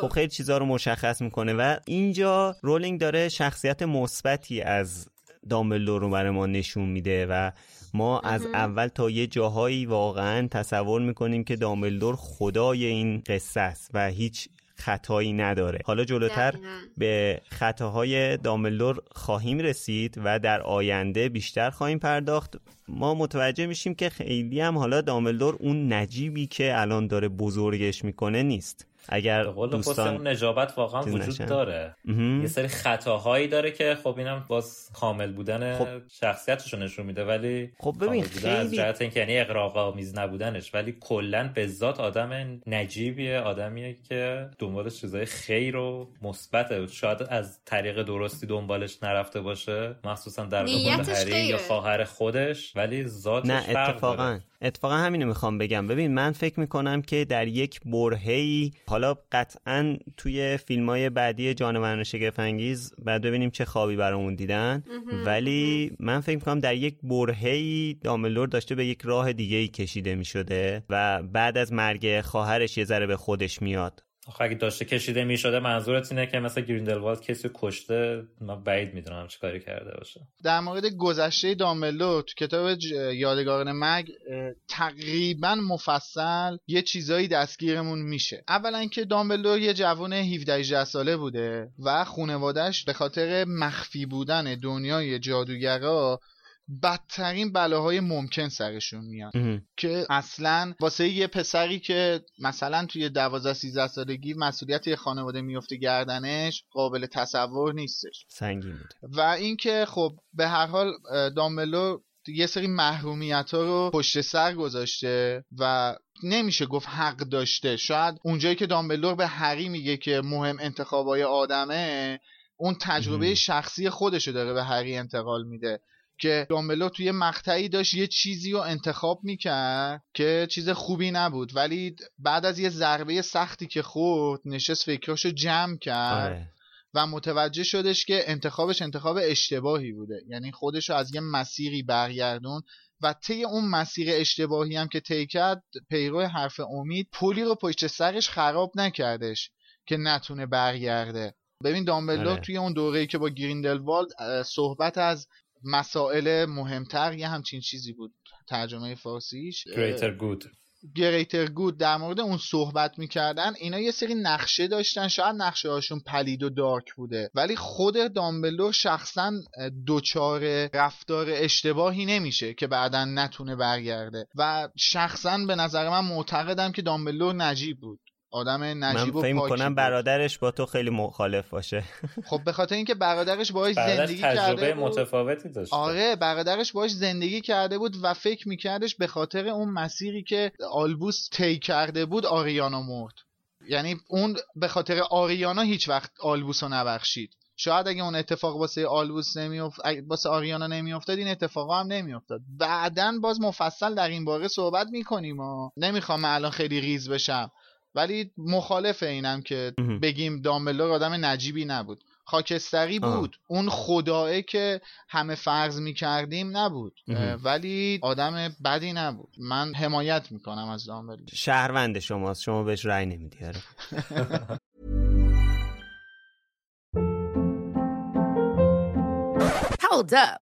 خب خیلی چیزها رو مشخص می‌کنه و اینجا رولینگ داره شخصیت مثبتی از دامبلدور رو برای ما نشون میده و ما از اول تا یه جاهایی واقعا تصور می‌کنیم که دامبلدور خدای این قصه است و هیچ خطایی نداره. حالا جلوتر. به خطاهای دامبلدور خواهیم رسید و در آینده بیشتر خواهیم پرداخت. ما متوجه میشیم که خیلی هم حالا دامبلدور اون نجیبی که الان داره بزرگش می‌کنه نیست. اگر دوستان نجابت واقعا وجود نشن. داره مهم. یه سری خطاهایی داره که خب اینم باز کامل بودن خب. شخصیتش رو نشون میده ولی خب ببین بودن از خیلی جهت اینکه یعنی اقراق آمیز نبودنش ولی کلا به ذات آدم نجیبیه آدمیه که دنبال چیزای خیر و مثبته شاید از طریق درستی دنبالش نرفته باشه مخصوصا در هری یا. خواهر خودش ولی ذاتش نه فرق اتفاقا داره. اتفاقا همینو می‌خوام بگم ببین من فکر می‌کنم که در یک برهی حالا قطعا توی فیلم های بعدی جانوران شگفتانگیز بعد ببینیم چه خوابی برامون دیدن. ولی من فکر می‌کنم در یک برهی دامبلدور داشته به یک راه دیگه ای کشیده می‌شده و بعد از مرگ خواهرش یه ذره به خودش میاد. آخه اگه داشته کشیده می‌شده منظورت اینه که مثلا گریندلوالد کسی کشته؟ من بعید می‌دونم چه کاری کرده باشه. در مورد گذشته دامبلدور تو کتاب ج- یادگاران اه، تقریبا مفصل یه چیزایی دستگیرمون میشه. اولا که دامبلدور یه جوان 17 18 ساله بوده و خانوادهش به خاطر مخفی بودن دنیای جادوگرا بدترین بلاهای ممکن سرشون میاد. که اصلا واسه یه پسری که مثلا توی 12 13 سالگی مسئولیت یه خانواده میفته گردنش قابل تصور نیستش. سنگین بود و اینکه خب به هر حال اه، دامبلو یه سری محرومیت ها رو پشت سر گذاشته و نمیشه گفت حق داشته. شاید اونجایی که دامبلور به هری میگه که مهم انتخابای آدمه اون تجربه مهم. شخصی خودشو داره به هری انتقال میده. که دامبلو توی مقطعی داشت یه چیزی رو انتخاب می‌کرد که چیز خوبی نبود ولی بعد از یه ضربه سختی که خورد نشست فکراشو جمع کرد آره. و متوجه شدش که انتخابش انتخاب اشتباهی بوده یعنی خودش رو از یه مسیری برگردوند و طی اون مسیر اشتباهی هم که طی کرد پیرو حرف امید پلی رو پشت سرش خراب نکردش که نتونه برگرده ببین دامبلدور آره. توی اون دوره‌ای که با گریندلوالد صحبت از مسائل مهمتر یه همچین چیزی بود ترجمه فارسیش. greater good greater good در مورد اون صحبت می‌کردن اینا یه سری نقشه داشتن شاید نقشه هاشون پلید و dark بوده. ولی خود دامبلدور شخصا دوچار رفتار اشتباهی نمیشه که بعدا نتونه برگرده. و شخصا به نظر من معتقدم که دامبلدور نجیب بود. آدم من نجیب و فکر پاکی بود. برادرش با تو خیلی مخالف باشه. [laughs] خب به خاطر اینکه برادرش باهاش زندگی کرده تجربه بود. متفاوتی داشته. آره برادرش باش زندگی کرده بود و فکر میکردش به خاطر اون مسیری که آلبوس طی کرده بود آریانا مرد. یعنی اون به خاطر آریانا هیچ وقت آلبوس رو نبخشید. شاید اگه اون اتفاق واسه آلبوس نمیافت واسه آریانا نمیافتاد این اتفاقا هم نمیافتاد. بعدا باز مفصل در این باره صحبت می‌کنیم و نمی‌خوام من الان خیلی ریز بشم. ولی مخالف اینم که. بگیم دامبلدور آدم نجیبی نبود خاکستری. بود اون خداه که همه فرض می‌کردیم نبود ولی آدم بدی نبود من حمایت می‌کنم از دامبلدور شهروند شماست شما بهش رأی نمیدی آره. [laughs] Hold up.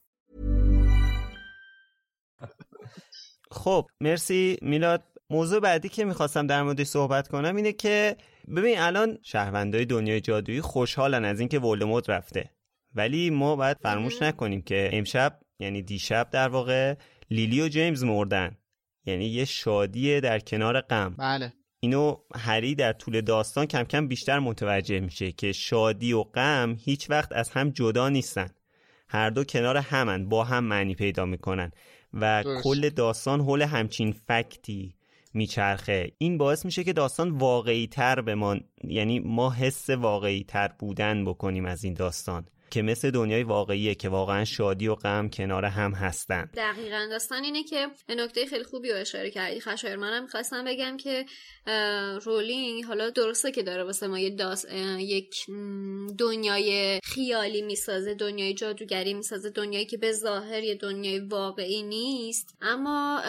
خب مرسی میلاد. موضوع بعدی که می‌خواستم در موردش صحبت کنم اینه که ببین الان شهروندای دنیای جادویی خوشحالن از اینکه ولدمورت رفته. ولی ما باید فراموش نکنیم که امشب یعنی دیشب در واقع لیلی و جیمز مردن. یعنی یه شادی در کنار غم. بله. اینو هری در طول داستان کم کم بیشتر متوجه میشه که شادی و غم هیچ وقت از هم جدا نیستن. هر دو کنار همن با هم معنی پیدا می‌کنن. و درست. کل داستان حول همچین فکتی میچرخه این باعث میشه که داستان واقعی تر به ما یعنی ما حس واقعی تر بودن بکنیم از این داستان که مثل دنیای واقعیه که واقعا شادی و غم کنار هم هستن. دقیقا. داستان اینه که نکته خیلی خوبی رو اشاره کردی. خشایر منم می‌خواستم بگم که رولینگ حالا درسته که داره واسه ما یه داس اه، یک دنیای خیالی می‌سازه دنیای جادوگری می‌سازه دنیایی که به ظاهر یه دنیای واقعی نیست. اما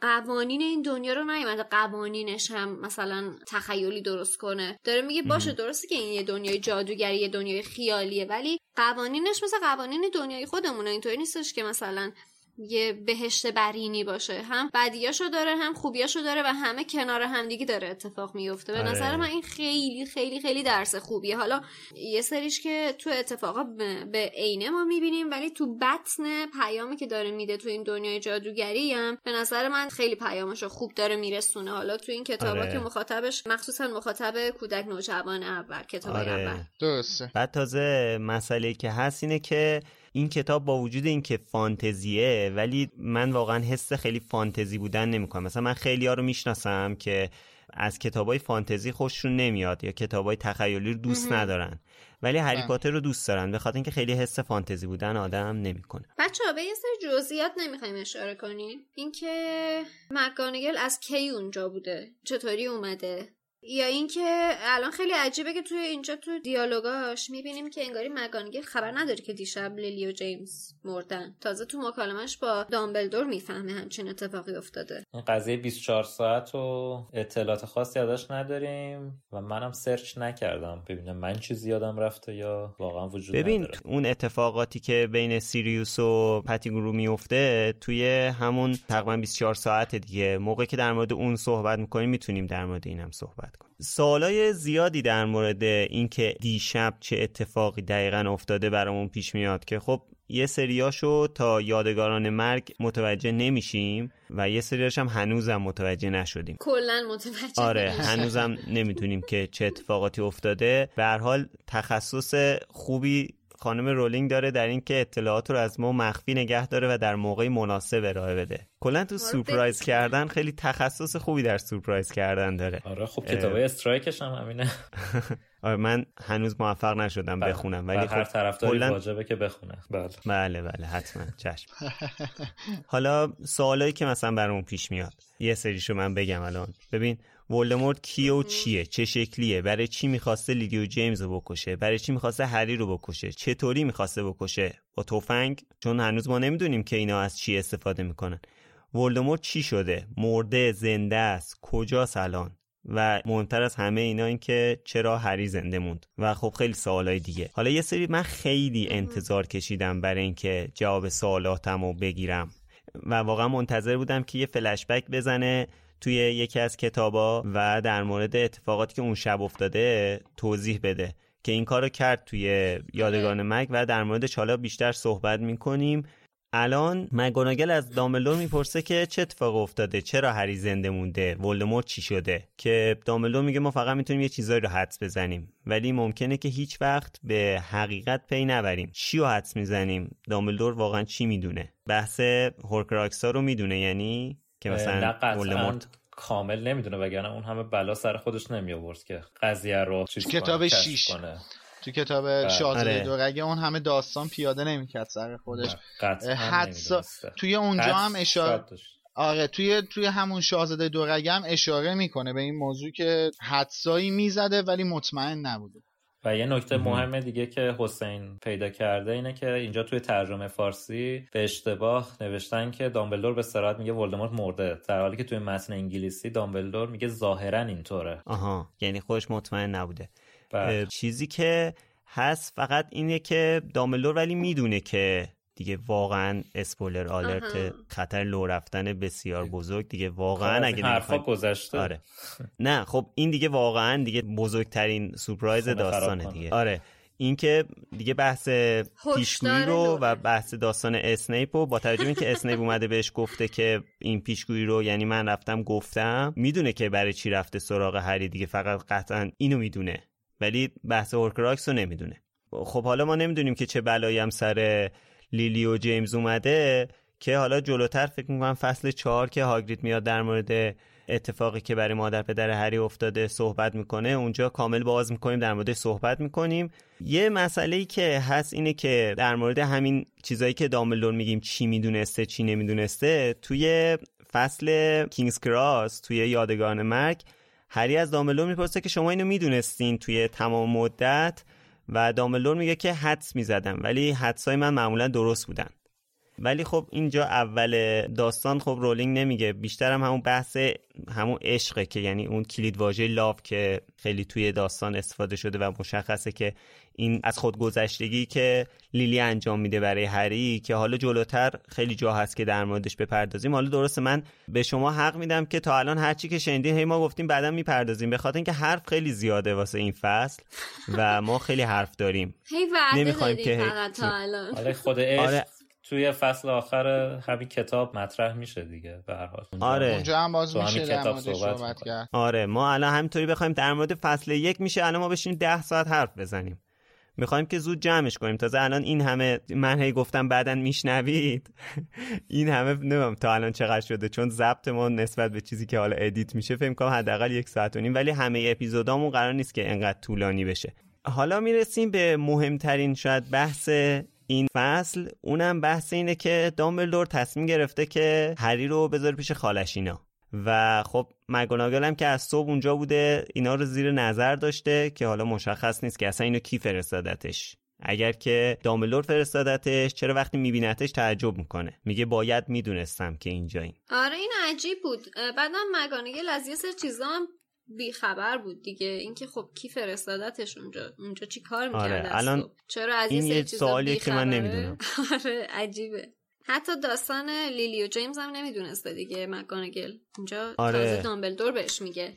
قوانین این دنیا رو نیومده. قوانینش هم مثلا تخیلی درست کنه. داره میگه باشه درسته که این یه دنیای جادوگری یه دنیای خیالیه ولی قوانینش مثل قوانین دنیای خودمونه. اینطوری نیستش که مثلا یه بهشت برینی باشه هم بدیاشو داره هم خوبیاشو داره و همه کنار همدیگه داره اتفاق میفته به آره. نظر من این خیلی خیلی خیلی درس خوبیه حالا یه سریش که تو اتفاقا به- به عینه ما می‌بینیم ولی تو بطن پیامی که داره میده تو این دنیای جادوگری هم به نظر من خیلی پیامشو خوب داره میرسونه حالا تو این کتابا آره. که مخاطبش مخصوصا مخاطب کودک نوجوان اول کتاب آره. اول درسته بعد تازه مسئله که هست اینه که این کتاب با وجود اینکه فانتزیه ولی من واقعا حس خیلی فانتزی بودن نمی‌کنم. مثلا من خیلی ها رو می‌شناسم که از کتابای فانتزی خوششون نمیاد یا کتابای تخیلی رو دوست ندارن. ولی هری بله. پاتر رو دوست دارن به خاطر اینکه خیلی حس فانتزی بودن آدم نمی‌کنه. بچه به یه سری جزئیات نمی‌خوایم اشاره کنیم. اینکه مکانگل از کی اونجا بوده؟ چطوری اومده؟ یا اینکه الان خیلی عجیبه که توی اینجا تو دیالوگاش می‌بینیم که انگاری مکانگل خبر نداره که دیشب لیلی و جیمز مردن. تازه تو مکالمش با دامبلدور می‌فهمه همچین اتفاقی افتاده. این قضیه 24 ساعت و اطلاعات خاصی ازش نداریم و منم سرچ نکردم. ببینم من چیزی یادم رفته یا واقعا وجود ببین نداره. اون اتفاقاتی که بین سیریوس و پتیگرو میفته توی همون تقریبا 24 ساعت دیگه. موقعی که در مورد اون صحبت می‌کنیم می‌تونیم در مورد این هم صحبت سوالای زیادی در مورد اینکه دیشب چه اتفاقی دقیقا افتاده برامون پیش میاد که خب یه سریاشو تا یادگاران مرگ متوجه نمیشیم و یه سریاش هم هنوزم متوجه نشدیم کلا متوجه آره. هنوزم نمی‌تونیم که چه اتفاقاتی افتاده به هر حال تخصص خوبی خانم رولینگ داره در اینکه اطلاعات رو از ما مخفی نگه داره و در موقع مناسب ارائه بده. کلا تو سورپرایز کردن خیلی تخصص خوبی در سورپرایز کردن داره. آره خب کتابای استرایکش هم همینه. [laughs] آره من هنوز موفق نشدم بله. بخونم بر ولی هر خب طرفداری کلاً- واجبه که بخونه. بله. بله بله حتما. چشم. [laughs] حالا سوالایی که مثلا برامون پیش میاد. یه سریشو من بگم الان. ببین ولدمورت کیه و چیه؟ چه شکلیه؟ برای چی می‌خواسته لیدی و جیمز رو بکشه؟ برای چی می‌خواسته هری رو بکشه؟ چطوری می‌خواسته بکشه؟ با تفنگ؟ چون هنوز ما نمی‌دونیم که اینا از چی استفاده می‌کنن. ولدمورت چی شده؟ مرده زنده است. کجاست الان؟ و مهمتر از همه اینا این که چرا هری زنده موند. و خب خیلی سوالای دیگه. حالا یه سری من خیلی انتظار کشیدم برای اینکه جواب سوالاتم رو بگیرم. و واقعا منتظر بودم که یه فلشبک بزنه. توی یکی از کتابا و در مورد اتفاقاتی که اون شب افتاده توضیح بده که این کارو کرد توی یادگان مگ و در موردش حالا بیشتر صحبت می‌کنیم. الان مگوناگل از دامبلدور می‌پرسه که چه اتفاق افتاده؟ چرا هری زنده مونده؟ ولدمورت چی شده؟ که دامبلدور میگه ما فقط می‌تونیم یه چیزایی رو حدس بزنیم ولی ممکنه که هیچ وقت به حقیقت پی نبریم. چی رو حدس می‌زنیم؟ دامبلدور واقعا چی می‌دونه؟ بحث هورکراکسا رو می‌دونه یعنی که نه مثلا قطعا ولدمورت کامل نمی‌دونه وگرنه اون همه بلا سر خودش نمی آورد که قضیه رو چیز کتاب شیش. کنه. تو کتاب بله. شاهزاده آره. دورگه اون همه داستان پیاده نمی‌کرد سر خودش حدس. توی اونجا هم اشاره. آره توی توی همون شاهزاده دورگه هم اشاره می‌کنه به این موضوع که حدسایی می‌زده ولی مطمئن نبوده و یه نکته مهم. دیگه که حسین پیدا کرده اینه که اینجا توی ترجمه فارسی به اشتباه نوشتن که دامبلدور به سرعت میگه ولدمورت مرده. در حالی که توی متن انگلیسی دامبلدور میگه ظاهرا اینطوره. آها یعنی خودش مطمئن نبوده. بله. چیزی که هست فقط اینه که دامبلدور ولی می‌دونه که دیگه واقعا spoiler alert. خطر لو رفتن بسیار بزرگ. دیگه واقعا اگه حرفا گذشته. آره. نه خب این دیگه واقعا دیگه بزرگترین سورپرایز داستانه. دیگه. آره. اینکه دیگه بحث پیشگویی رو و. بحث داستان اسنیپ رو با توجه به اینکه اسنیپ اومده بهش گفته که این پیشگویی رو یعنی من رفتم گفتم می‌دونه که برای چی رفته سراغ هری دیگه فقط قطعا اینو می‌دونه. ولی بحث هورکراکس رو نمی‌دونه. خب حالا ما نمی‌دونیم که چه بلایی هم سر لیلی و جیمز اومده که حالا جلوتر فکر می‌کنم فصل چهار که هاگرید میاد در مورد اتفاقی که برای مادر پدر هری افتاده صحبت می‌کنه اونجا کامل باز می‌کنیم در مورد صحبت می‌کنیم. یه مسئله ای که هست اینه که در مورد همین چیزایی که دامبلدور میگیم چی می‌دونسته چی نمی‌دونسته توی فصل کینگز کراس توی یادگاران مرگ هری از دامبلدور می‌پرسه که شما اینو می‌دونستین توی تمام مدت؟ و دامبلدور میگه که حدس می‌زدم ولی حدسای من معمولا درست بودن. ولی خب اینجا اول داستان خب رولینگ نمیگه. بیشتر هم همون بحث همون عشقه که یعنی اون کلید واژه لاو که خیلی توی داستان استفاده شده و مشخصه که این از خودگذشتگی که لیلی انجام میده برای هری که حالا جلوتر خیلی جا هست که در موردش بپردازیم. حالا درسته من به شما حق میدم که تا الان هرچی که شنیدین هی ما گفتیم بعدا می‌پردازیم. به خاطر اینکه حرف خیلی زیاده واسه این فصل و ما خیلی حرف داریم. هی وعده نمی‌خوایم که فقط تا الان. آره خود عشق. آره. توی فصل آخر همین کتاب مطرح میشه دیگه به هر حال. اونجا- آره. اونجا هم باز میشه در کتاب صحبت. کرد. آره ما الان همینطوری بخوایم در مورد فصل یک میشه الان ما بشینیم ده ساعت حرف بزنیم. می‌خوایم که زود جمعش کنیم. تازه الان این همه من هی گفتم بعدا میشنوید. [laughs] این همه نمیم تا الان چقدر شده چون ضبط ما نسبت به چیزی که حالا ادیت میشه فکر کنم حداقل یک ساعت و نیم ولی همه اپیزودامون قرار نیست که انقدر طولانی بشه. حالا می‌رسیم به مهمترین شاید بحث این فصل اونم بحث اینه که دامبلدور تصمیم گرفته که هری رو بذاره پیش خالش اینا و خب مگوناگل هم که از صبح اونجا بوده اینا رو زیر نظر داشته که حالا مشخص نیست که اصلا اینو کی فرستادتش. اگر که دامبلدور فرستادتش چرا وقتی میبینتش تعجب می‌کنه؟ میگه باید می‌دونستم که اینجاییم آره این عجیب بود. بعدم مگانگل از یه سر چیزا هم بیخبر بود دیگه اینکه خب کی فرستادتش اونجا اونجا چی کار می‌کرد آره، الان؟ چرا از این یه چیزا سوالیه که من؟ نمی‌دونم. [laughs] آره عجیبه حتی داستان لیلی و جیمز هم نمی‌دونسته دیگه مکانگل اینجا آره. تازه دامبلدور بهش میگه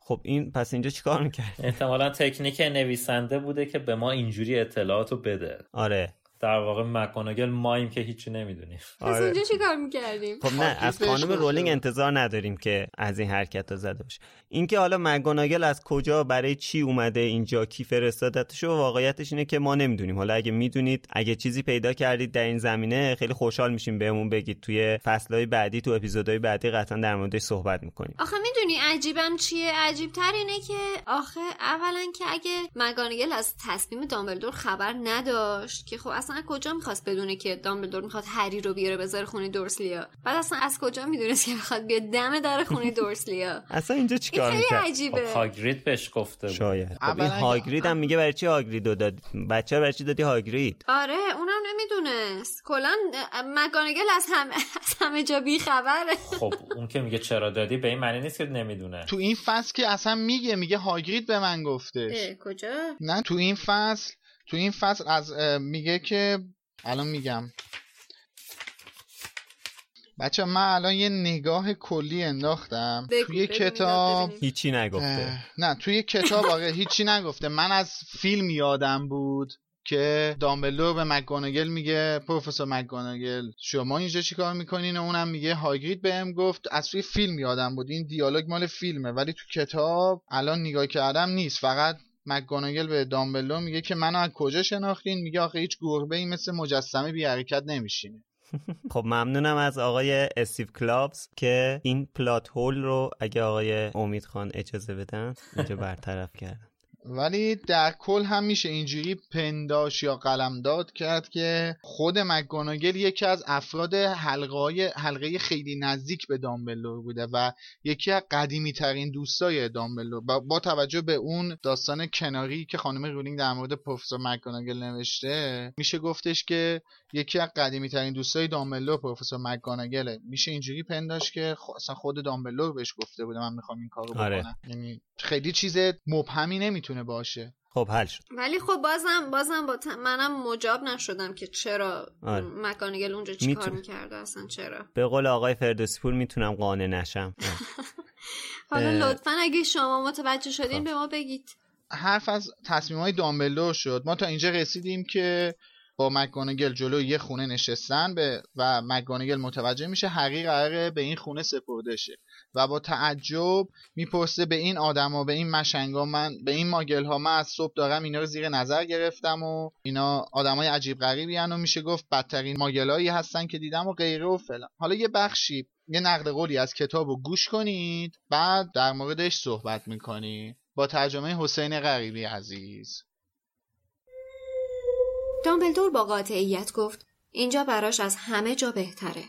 خب این پس اینجا چیکار می‌کرد احتمالا تکنیک نویسنده بوده که به ما اینجوری اطلاعاتو بده آره در واقع مکاناگل ماییم که هیچی نمی‌دونیم. پس آره. اونجا چی کار می‌کردیم؟ خب نه از خانم رولینگ. انتظار نداریم که از این حرکت ها زده باشه. اینکه حالا مگوناگل از کجا برای چی اومده اینجا کی فرستادتش و واقعیتش اینه که ما نمی‌دونیم. حالا اگه می‌دونید اگه چیزی پیدا کردید در این زمینه خیلی خوشحال میشیم بهمون بگید. توی فصلهای بعدی تو اپیزودهای بعدی قطعا در موردش صحبت می‌کنیم. آخه می‌دونی عجیبم چیه؟ عجیب تر اینه که آخه اولا که اگه مگانگل از تصمیم دامبلدور خبر نداشت که خب اصلا از کجا می‌خواست بدونه که دامبلدور می‌خواد هری رو بیاره بذاره خونه دورسلیا؟ بعد اصلا از کجا می‌دونست که می‌خواد بیاد دم در خونه [laughs] دورسلیا؟ اصلا اینجا این چیکار خیلی می‌کرد؟ خب عجیبه هاگرید بهش گفته بود. شاید. خب این هاگرید هم میگه برای چی هاگرید رو داد بچه برای چی دادی هاگرید؟ آره اونم نمی‌دونست. کلا مگانگل از همه [laughs] از همه جا بیخبره. خب اون که میگه چرا دادی به این معنی نیست که نمی‌دونه. تو این فصل که اصلا میگه میگه هاگرید به من گفتش. کجا؟ نه تو این فصل تو این فصل از میگه که الان میگم. بچه من الان یه نگاه کلی انداختم. بگو، توی بگو کتاب. هیچی نگفته. اه، نه توی کتاب آقا هیچی نگفته. من از فیلم یادم بود که دامبلدور به مکگوناگل میگه پروفسور مکگوناگل شما اینجا چیکار می‌کنین؟ و اونم میگه هاگرید بهم گفت از توی فیلم یادم بود. این دیالوگ مال فیلمه. ولی تو کتاب الان نگاه کردم نیست. فقط مکگوناگل به دامبلدور میگه که منو از کجا شناختین؟ میگه آخه هیچ گربه ای مثل مجسمه بی حرکت نمیشینه. [laughs] خب ممنونم از آقای استیو کلابز که این پلات هول رو اگه آقای امید خان اجازه بدن اینجا برطرف کردن ولی در کل هم میشه اینجوری پنداش یا قلمداد کرد که خود مکگوناگل یکی از افراد حلقه حلقه خیلی نزدیک به دامبلور بوده و یکی از قدیمی ترین دوستای دامبلور. با, با توجه به اون داستان کناری که خانم رولینگ در مورد پروفسور مکگوناگل نوشته میشه گفتش که یکی از قدیمی ترین دوستای دامبلور پروفسور مکگوناگله میشه اینجوری پنداش که اصلا خود دامبلور بهش گفته بوده من می‌خوام این کارو آره. بکنم. یعنی خیلی چیز مبهمی نمی‌تونه باشه. خب حل شد. ولی خب بازم بازم با ت... منم مجاب نشدم که چرا آره. مکانگل اونجا چی می‌تونه. کار می‌کرده اصلا چرا؟ به قول آقای فردوسی پور می‌تونم قانع نشم. [laughs] حالا اه. لطفا اگه شما متوجه شدین به ما بگید. حرف از تصمیم های دامبلور شد. ما تا اینجا رسیدیم که با مکگونگل جلو یه خونه نشستن به و مکگونگل متوجه میشه هری قراره به این خونه سپرده شه. و با تعجب می‌پرسه به این آدما به این مشنگا من به این ماگل ها من از صبح دارم اینا رو زیر نظر گرفتم و اینا آدمای عجیب غریبی و میشه گفت بدترین ماگلایی هستن که دیدم و غیره و فلان. حالا یه بخشی یه نقد قولی از کتاب رو گوش کنید بعد در موردش صحبت می‌کنی. با ترجمه حسین غریبی عزیز. دامبلدور با قاطعیت گفت اینجا براش از همه جا بهتره.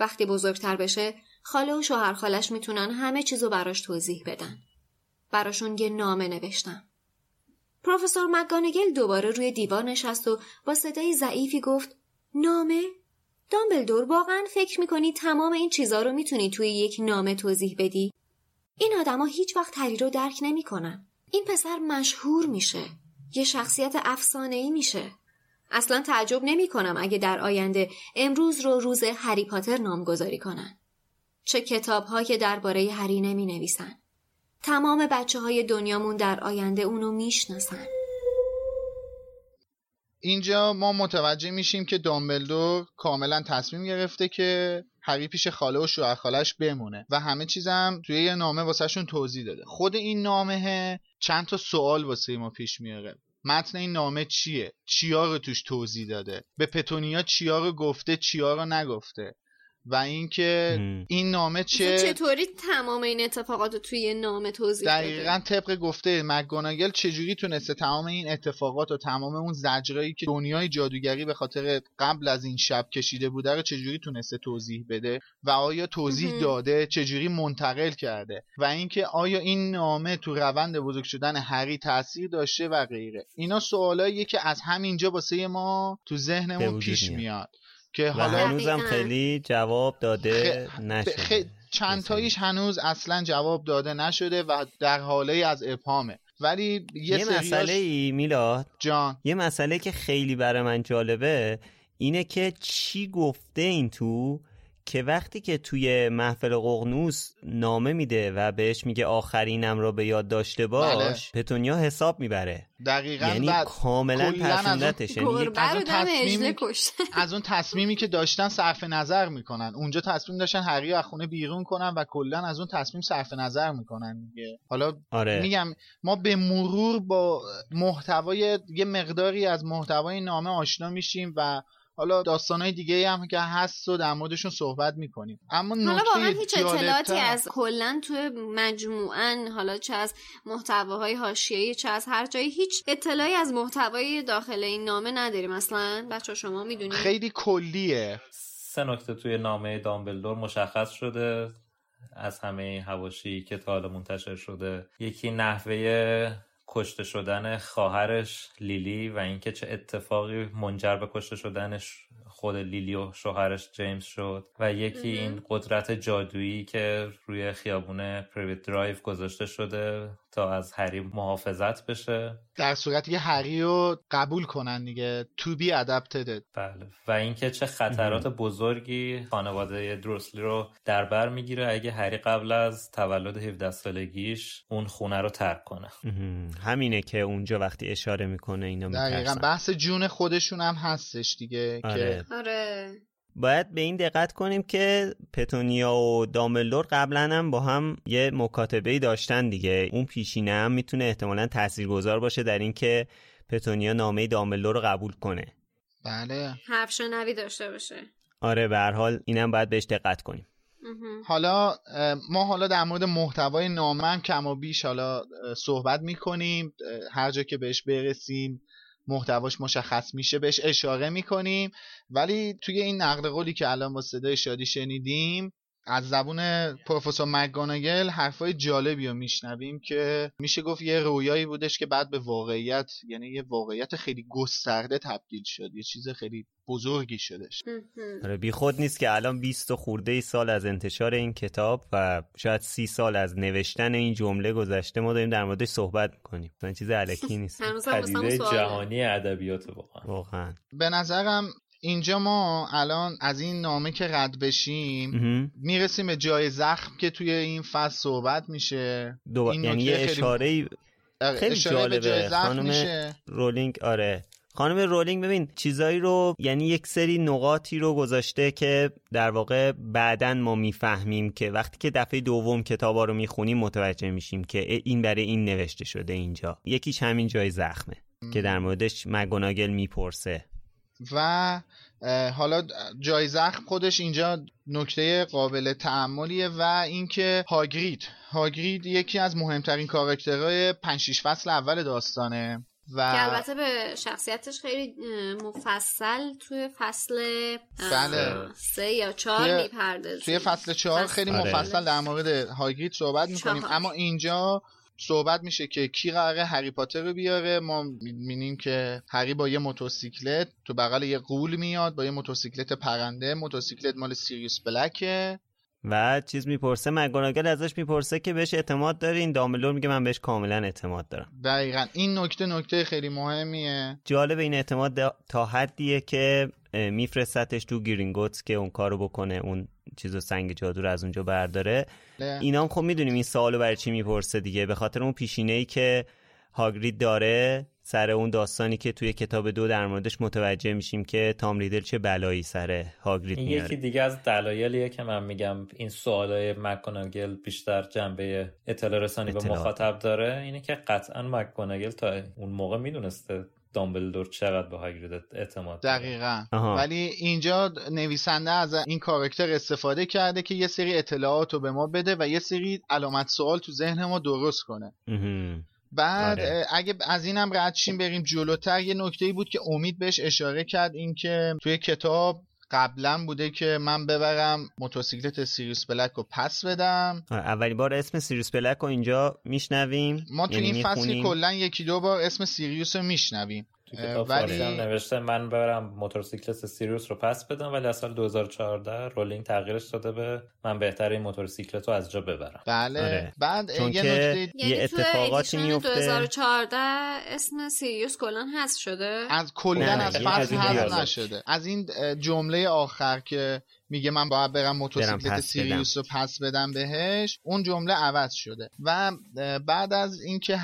وقتی بزرگتر بشه خاله و شوهر خالش می‌تونن همه چیزو براش توضیح بدن. براشون یه نامه نوشتم. پروفسور مکگانگل دوباره روی دیوار نشست و با صدای ضعیفی گفت نامه؟ دامبلدور واقعا فکر می‌کنی تمام این چیزا رو می‌تونی توی یک نامه توضیح بدی؟ این آدما هیچ وقت هری رو درک نمی‌کنن. این پسر مشهور میشه. یه شخصیت افسانه‌ای میشه. اصلا تعجب نمی کنم اگه در آینده امروز رو روز هری پاتر نامگذاری کنن. چه کتاب ها که درباره هری نمی نویسن. تمام بچه های دنیامون در آینده اونو می‌شناسن. اینجا ما متوجه میشیم که دامبلدور کاملا تصمیم گرفته که هری پیش خاله و شوهر خالش بمونه و همه چیزم توی یه نامه واسهشون توضیح داده خود این نامه چند تا سوال واسه ما پیش میاره متن این نامه چیه؟ چیا رو توش توضیح داده؟ به پتونیا چیا رو گفته چیا رو نگفته؟ و اینکه. این نامه چه... چه چطوری تمام این اتفاقات رو توی نامه توضیح بده؟ دقیقا طبق گفته مکگوناگل چجوری تونسته تمام این اتفاقات و تمام اون زجرایی که دنیای جادوگری به خاطر قبل از این شب کشیده بوده رو چجوری تونسته توضیح بده و آیا توضیح مهم. داده چجوری منتقل کرده و اینکه آیا این نامه تو روند بزرگ شدن هری تاثیر داشته و غیره اینا سوالاییه که از همینجا واسه ما تو ذهنمون پیش میاد. که حالا هنوزم. خیلی جواب داده خ- نشده. خ- چند تاییش هنوز اصلا جواب داده نشده و در حاله از ابهامه ولی یه, یه مسئله ای میلاد. جان. یه مسئله که خیلی برای من جالبه اینه که چی گفته این تو؟ که وقتی که توی محفل ققنوس نامه میده و بهش میگه آخرینم را به یاد داشته باش پتونیا حساب می‌بره. دقیقا یعنی کاملا کلاً از اون یعنی رو اون کشته. از اون تصمیمی که داشتن صرف نظر می‌کنن. اونجا تصمیم داشتن هری رو از خونه بیرون کنن و کلا از اون تصمیم صرف نظر می‌کنن دیگه. حالا آره. میگم ما به مرور با محتوای یه مقداری از محتوای نامه آشنا میشیم و حالا داستانهای دیگه هم که هست و در موردشون صحبت می‌کنیم. اما حالا نکته واقعا هیچ اطلاعاتی از کلا توی مجموعا حالا چه از محتواهای حاشیه‌ای چه از هر جایی هیچ اطلاعی از محتوای داخل این نامه نداریم اصلا. بچه شما می‌دونید. خیلی کلیه. سه نکته توی نامه دامبلدور مشخص شده. از همه حواشی که تا حالا منتشر شده یکی نحوه کشته شدن خواهرش لیلی و اینکه چه اتفاقی منجر به کشته شدنش خود لیلی و شوهرش جیمز شد و یکی. این قدرت جادویی که روی خیابون پریویت درایو گذاشته شده تا از هری محافظت بشه. در صورتی که هری رو قبول کنن دیگه to be adapted. بله. و اینکه چه خطرات بزرگی خانواده دروسلی رو در بر می‌گیره اگه هری قبل از تولد 17 سالگیش اون خونه رو ترک کنه. همینه که اونجا وقتی اشاره می‌کنه اینا دقیقا. میترسن. بحث جون خودشون هم هستش دیگه آره. که آره. باید به این دقت کنیم که پتونیا و دامبلدور قبلا هم با هم یه مکاتبه داشتن دیگه. اون پیشینه هم می‌تونه احتمالا تاثیرگذار باشه در اینکه پتونیا نامه دامبلدور رو قبول کنه. بله. حرف شنوی داشته باشه. آره به هر حال اینم باید بهش دقت کنیم. حالا ما حالا در مورد محتوای نامه هم کم و بیش حالا صحبت می‌کنیم. هر جا که بهش برسیم. محتواش مشخص میشه بهش اشاره می‌کنیم. ولی توی این نقد قولی که الان با صدای شادی شنیدیم از زبون پروفسور مگانگل حرفای جالبی رو میشنویم که میشه گفت یه رویایی بودش که بعد به واقعیت یعنی یه واقعیت خیلی گسترده تبدیل شد یه چیز خیلی بزرگی شدش. آره بی خود نیست که الان 20 خورده ای سال از انتشار این کتاب و شاید سی سال از نوشتن این جمله گذشته ما داریم در موردش صحبت می‌کنیم. این چیز علکی نیست. پدیده جهانی ادبیات واقعا. واقعا. به نظرم اینجا ما الان از این نامه که رد بشیم می‌رسیم به جای زخم که توی این فصل صحبت میشه. دو... این یعنی یه اشاره خیلی جالبه. خانم میشه. رولینگ آره. خانم رولینگ ببین چیزایی رو یعنی یک سری نقاطی رو گذاشته که در واقع بعدا ما می‌فهمیم که وقتی که دفعه دوم کتابا رو می‌خونیم متوجه میشیم که این برای این نوشته شده اینجا. یکیش همین جای زخمه که در موردش مگوناگل می‌پرسه. و حالا جای زخم خودش اینجا نکته قابل تعملیه و اینکه هاگرید هاگرید یکی از مهمترین کاراکترهای 5 6 فصل اول داستانه و که البته به شخصیتش خیلی مفصل توی فصل بله. سه یا چهار می‌پردازیم توی فصل چهار خیلی آره. مفصل در مورد هاگرید صحبت می‌کنیم اما اینجا صحبت میشه که کی قراره هری پاتر رو بیاره. ما می‌بینیم که هری با یه موتورسیکلت تو بغل یه قول میاد با یه موتورسیکلت پرنده. موتورسیکلت مال سیریوس بلکه. و چیز می‌پرسه مگوناگل ازش می‌پرسه که بهش اعتماد داری این دامبلور میگه من بهش کاملا اعتماد دارم. دقیقا. این نکته نکته خیلی مهمیه. جالب این اعتماد تا حدیه که میفرستتش تو گرینگوتس که اون کارو بکنه اون چیز سنگ جادو رو از اونجا برداره. اینا هم خب می‌دونیم این سوالو برای چی می‌پرسه دیگه؟ به خاطر اون پیشینه ای که هاگرید داره سر اون داستانی که توی کتاب دو در موردش متوجه میشیم که تام ریدل چه بلایی سر هاگرید میاره. یکی دیگه از دلایلیه که من میگم این سوالای مکگوناگل بیشتر جنبه اطلاع رسانی به مخاطب داره اینه که قطعا مکگوناگل تا اون موقع می‌دونسته دامبلدور چقدر به هاگرید اعتماد دقیقا. ولی اینجا نویسنده از این کارکتر استفاده کرده که یه سری اطلاعات رو به ما بده و یه سری علامت سوال تو ذهن ما درست کنه. بعد آره. اگه از اینم رد شیم بریم جلوتر یه نکته ای بود که امید بهش اشاره کرد اینکه توی کتاب قبلا بوده که من ببرم موتورسیکلت سیریوس بلک رو پس بدم. آره، اولین بار اسم سیریوس بلک رو اینجا میشنویم. ما تو یعنی این فصل کلا یکی دو بار اسم سیریوس رو میشنویم. ولی... نوشته من برم موتورسیکلت سیریوس رو پس بدم ولی از سال 2014 رولینگ تغییرش داده به من بهتر این موتورسیکلت رو از جا ببرم. بله. آره. بعد چون یه که یه یعنی اتفاقاتی میفته. 2014 اسم سیریوس کلا حذف شده؟ از کلا از فصل حذف نشده. از این جمله آخر که میگه من باید برم موتورسیکلت سیریوس رو پس بدم بهش. اون جمله عوض شده. و بعد از اینکه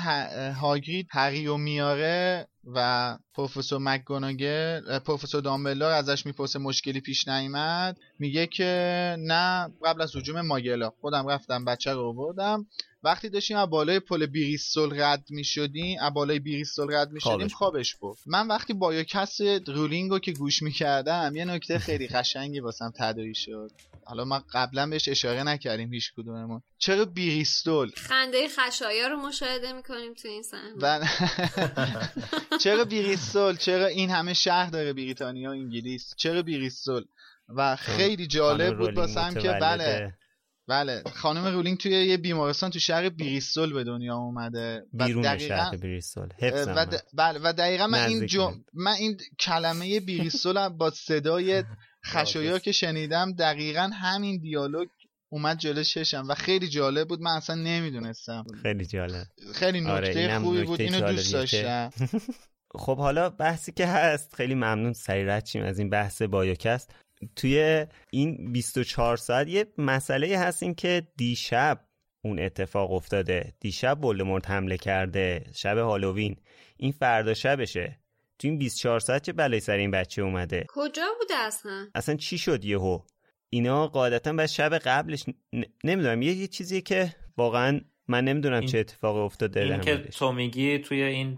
هاگرید هری و میاره و پروفسور مکگوناگل پروفسور دامبلور ازش می‌پرسه مشکلی پیش نیامد میگه که نه قبل از حجوم ماگلا. خودم رفتم بچه رو آوردم. وقتی داشتیم از بالای پل بیریستول رد می شدیم از بالای بیریستول رد می شدیم خوابش بود من وقتی بایوکست رولینگ رو که گوش می کردم یه نکته خیلی قشنگی واسم تدایی شد. حالا ما قبلا بهش اشاره نکردیم هیچ کدوممون. چرا بیریستول خنده خشایا رو مشاهده می‌کنیم تو این صحنه. بله. [laughs] چرا بیریستول چرا این همه شهر داره بریتانیا و انگلیس؟ چرا بیریستول و خیلی جالب بود واسم که بله. بله خانم رولینگ توی یه بیمارستان تو شهر بریستول به دنیا اومده بیرون دقیقا... شهر بریستول. و, د... بله و دقیقا من این, جم... من این کلمه بریستول با صدای [laughs] خشایا که شنیدم دقیقا همین دیالوگ اومد جلو چشم و خیلی جالب بود من اصلا نمی‌دونستم. خیلی جالب. خیلی نکته آره خوبی بود اینو دوست داشتم. [laughs] خب حالا بحثی که هست خیلی ممنون سریع از این بحث بایوکست. توی این 24 ساعت یه مسئله هست این که دیشب اون اتفاق افتاده. دیشب ولدمورت حمله کرده شب هالووین. این فردا شبشه. تو این 24 ساعت چه بلایی سر این بچه اومده؟ کجا بوده اصلا؟ اصلا چی شد یهو؟ اینا قاعدتا بس شب قبلش نمی‌دونم. یه, یه چیزی که واقعا من نمی‌دونم چه اتفاقی افتاده این که تو میگی توی این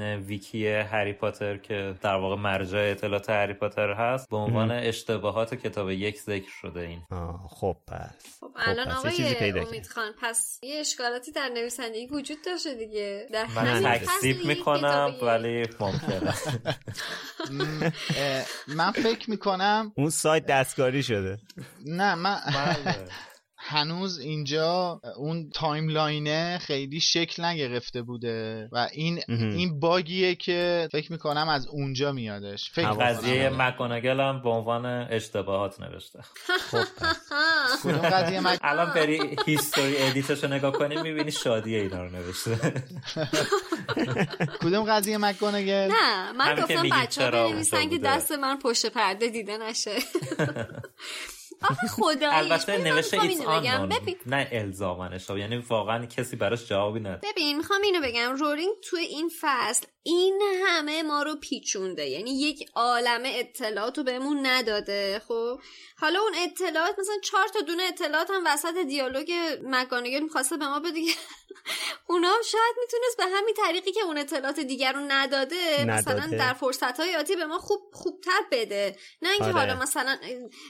ویکی هری پاتر که در واقع مرجع اطلاعات هری پاتر هست به عنوان اشتباهات کتاب یک ذکر شده این. خب پس. خب الان آقای امید خان پس یه اشکالاتی در نویسندگی وجود داشته دیگه؟ در من تکسیب می‌کنم ولی ممکنه. [laughs] من فکر می‌کنم اون سایت دستکاری شده. نه من بله. [laughs] هنوز اینجا اون timeline ه خیلی شکل نگرفته بوده و این این bug یه که فکر می‌کنم از اونجا میادش. فکر قضیه مک‌گونگال هم به عنوان اشتباهات نوشته. خب. کدوم قضیه مک... الان بری history edit ش رو نگاه کنی می‌بینی شادی اینا رو نوشته. [laughs] کدوم قضیه مکانگل نه من گفتم بچه ها بنویسن که دست من پشت پرده دیده نشه. [laughs] آخه خدایی البته نوشته ایتس آن نه الزامنش یعنی واقعا کسی براش جوابی نداره ببین می‌خوام اینو بگم. رولینگ توی این فصل این همه ما رو پیچونده. یعنی یک عالم اطلاعات رو بهمون نداده خب؟ حالا اون اطلاعات مثلا چهار تا دونه اطلاعات هم وسط دیالوگ مکانگل می‌خواسته به ما بده. [laughs] اونا هم شاید می‌تونست به همین طریقی که اون اطلاعات دیگر رو نداده, نداده. مثلا در فرصت های آتی به ما خوب خوبتر بده. نه اینکه آره. حالا مثلا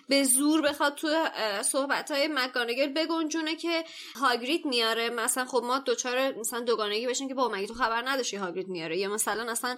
به زور بخواد تو صحبت های مکانگل بگنجونه که هاگریت میاره. مثلا خب ما دوچار مثلا دوگانگی بشیم که با مگه تو خبر نداشتی هاگریت میاره؟ یا مثلا اصلا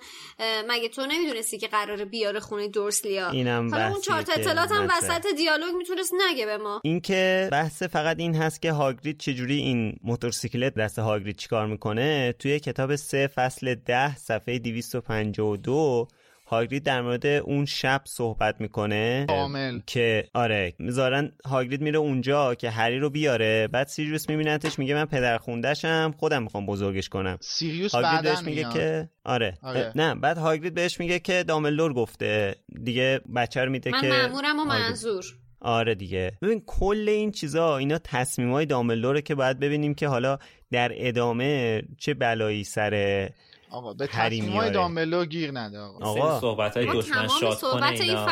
مگه تو نمی‌دونستی که قراره بیاره خونه دورسلیا اینم حالا اون چهار اطلاعات هم وسط دیالوگ می‌تونست نگه به ما. این که بحث فقط این هست که هاگریت چجوری این موتورسیکلت دست هاگریت چیکار می‌کنه توی کتاب سه فصل ده صفحه 252 هاگرید در مورد اون شب صحبت می‌کنه کامل. که آره می‌ذارن هاگرید میره اونجا که هری رو بیاره بعد سیریوس میبینتش میگه من پدر خوندشم خودم می‌خوام بزرگش کنم. سیریوس هاگرید بهش میگه که آره. آره. نه بعد هاگرید بهش میگه که داملور گفته دیگه بچه رو میده من که من و منظور. آره دیگه. ببین کل این چیزا اینا تصمیم های داملوره که باید ببینیم که حالا در ادامه چه بلایی سر آقا به تصمیم های داملو گیر نده آقا, آقا. صحبت های دشمن شاد کنه اینا.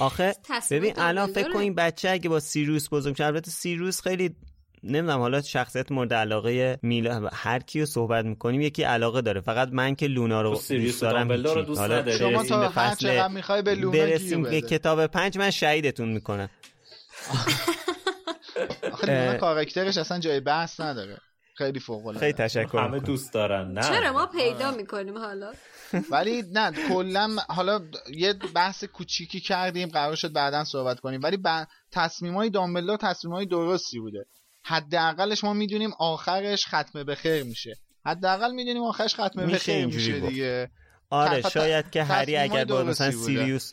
آخه [laughs] ببین الان فکر کن این بچه اگه با سیروس بزرگ شه البته سیروس خیلی نمی‌دونم حالا شخصیت مورد علاقه میلا هر کیو صحبت می‌کنیم یکی علاقه داره. فقط من که لونا رو دوست دارم رو دوست حالا شما تا هر چقدر می‌خوای به لونا برسیم به کتاب پنج من شهیدتون می‌کنم. آخه لونا کاراکترش اصلا جای بحث نداره. خیلی فوق العاده. خیلی تشکر همه دوست دارن. نه. چرا ما پیدا می‌کنیم حالا؟ ولی نه کلا حالا یه بحث کوچیکی کردیم قرار شد بعدا صحبت کنیم. ولی ب... تصمیمای دامبلدور تصمیمای درستی بوده. حداقلش ما می‌دونیم آخرش ختمه به خیر میشه. حداقل می‌دونیم آخرش ختمه به خیر میشه دیگه. آره شاید که هری اگر با مثلا سیریوس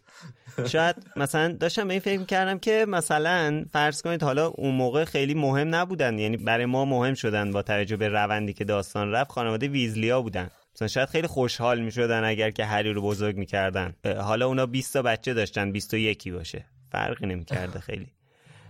شاید مثلا داشتم به این فکر کردم که مثلا فرض کنید حالا اون موقع خیلی مهم نبودن یعنی برای ما مهم شدن با توجه به روندی که داستان رفت خانواده ویزلیا بودن. مثلا شاید خیلی خوشحال می‌شدن اگر که هری رو بزرگ می‌کردن. حالا اونا 20 تا بچه داشتن 21 باشه. فرقی نمی‌کرده خیلی.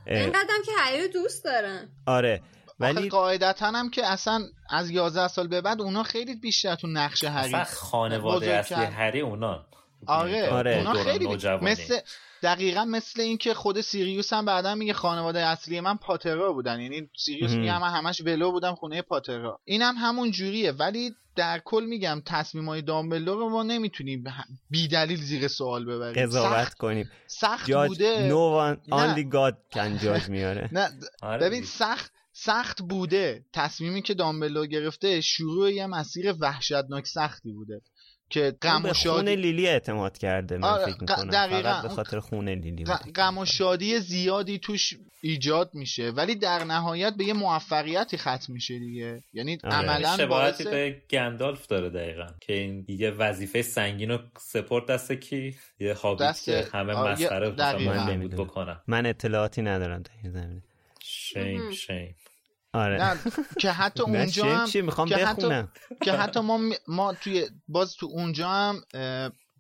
اینقدرم که هری رو دوست دارن. آره. ولی قاعدتا هم که اصلا از 11 سال به بعد اونا خیلی بیشتر تو نقش هری خانواده اصلی هری اونا. آره, آره. اونا خیلی مثل دقیقا مثل اینکه خود سیریوس هم بعدا میگه خانواده اصلی من پاترا بودن. یعنی سیریوس میگه من همش ولو بودم خونه پاترا. اینم هم همون جوریه. ولی در کل میگم تصمیم های دامبلدور رو ما نمی‌تونیم بی دلیل زیر سوال ببریم. قضاوت کنیم. سخت بوده. only God can judge میاره. نه آره ببین سخت سخت بوده. تصمیمی که دامبلو گرفته شروع یه مسیر وحشتناک سختی بوده که غم و شادی خون لیلی اعتماد کرده من فکر می‌کنم. دقیقا فقط به خاطر خون لیلی غم و شادی زیادی توش ایجاد میشه ولی در نهایت به یه موفقیتی ختم میشه دیگه. یعنی آره. عملا شباهتی به گندالف داره دقیقا که این یه وظیفه سنگین رو سپورت دست کی؟ یه هابیت که همه مسخره من بکنم من اطلاعاتی ندارم در این زمینه. شیم شیم. آره. نه که حتی [laughs] اونجا هم چی؟ می‌خوام که حتی که حتی ما ما توی باز تو اونجا هم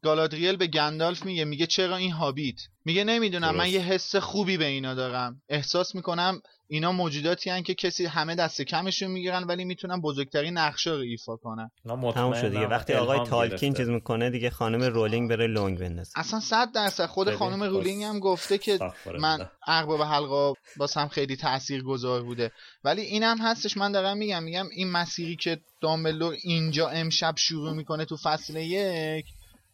گالادریل به گندالف میگه میگه چرا این هابیت؟ میگه نمی‌دونم من یه حس خوبی به اینا دارم. احساس می‌کنم اینا موجوداتی هن که کسی همه دست کمشون می‌گیرن ولی می‌تونن بزرگترین نقش رو ایفا کنن. تموم شد دیگه. وقتی آقای تالکین چیز می‌کنه دیگه خانم رولینگ بره لونگ بندازه. اصلا صد درصد خود خانم رولینگ هم گفته که من ارباب حلقا باسم خیلی تأثیر گذار بوده. ولی اینم هستش من دارم میگم میگم این مسیری که دامبلور اینجا امشب شروع می‌کنه تو فصل یک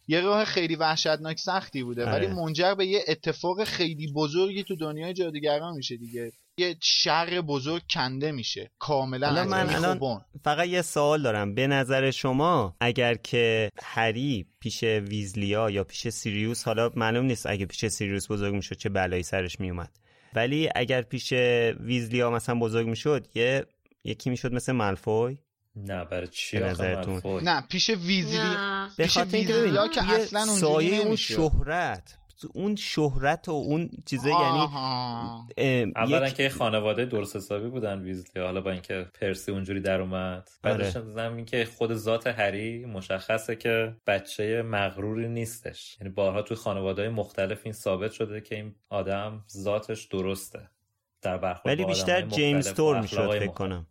یه راه خیلی وحشتناک سختی بوده. ولی آره. منجر به یه اتفاق خیلی بزرگی تو دنیای جادوگران میشه دیگه. یه شر بزرگ کنده میشه کاملا من الان. فقط یه سوال دارم به نظر شما اگر که هری پیش ویزلیا یا پیش سیریوس حالا معلوم نیست اگه پیش سیریوس بزرگ می‌شد چه بلایی سرش میومد ولی اگر پیش ویزلیا مثلا بزرگ می‌شد یه یکی می‌شد مثل مالفوی نه برای چی نظرتون؟ مالفوی؟ نه پیش ویزلی نه. پیش ویزلیا که اصلا اونجوری سایه اون. شهرت اون شهرت و اون چیزه یعنی آها. ام، اولا یک- که خانواده درست حسابی بودن ویزلی حالا با اینکه پرسی اونجوری در اومد بعدش آره. هم این که خود ذات هری مشخصه که بچه مغروری نیستش یعنی بارها توی خانواده های مختلف این ثابت شده که این آدم ذاتش درسته در برخورد ولی بیشتر جیمز تور می‌شد فکر. کنم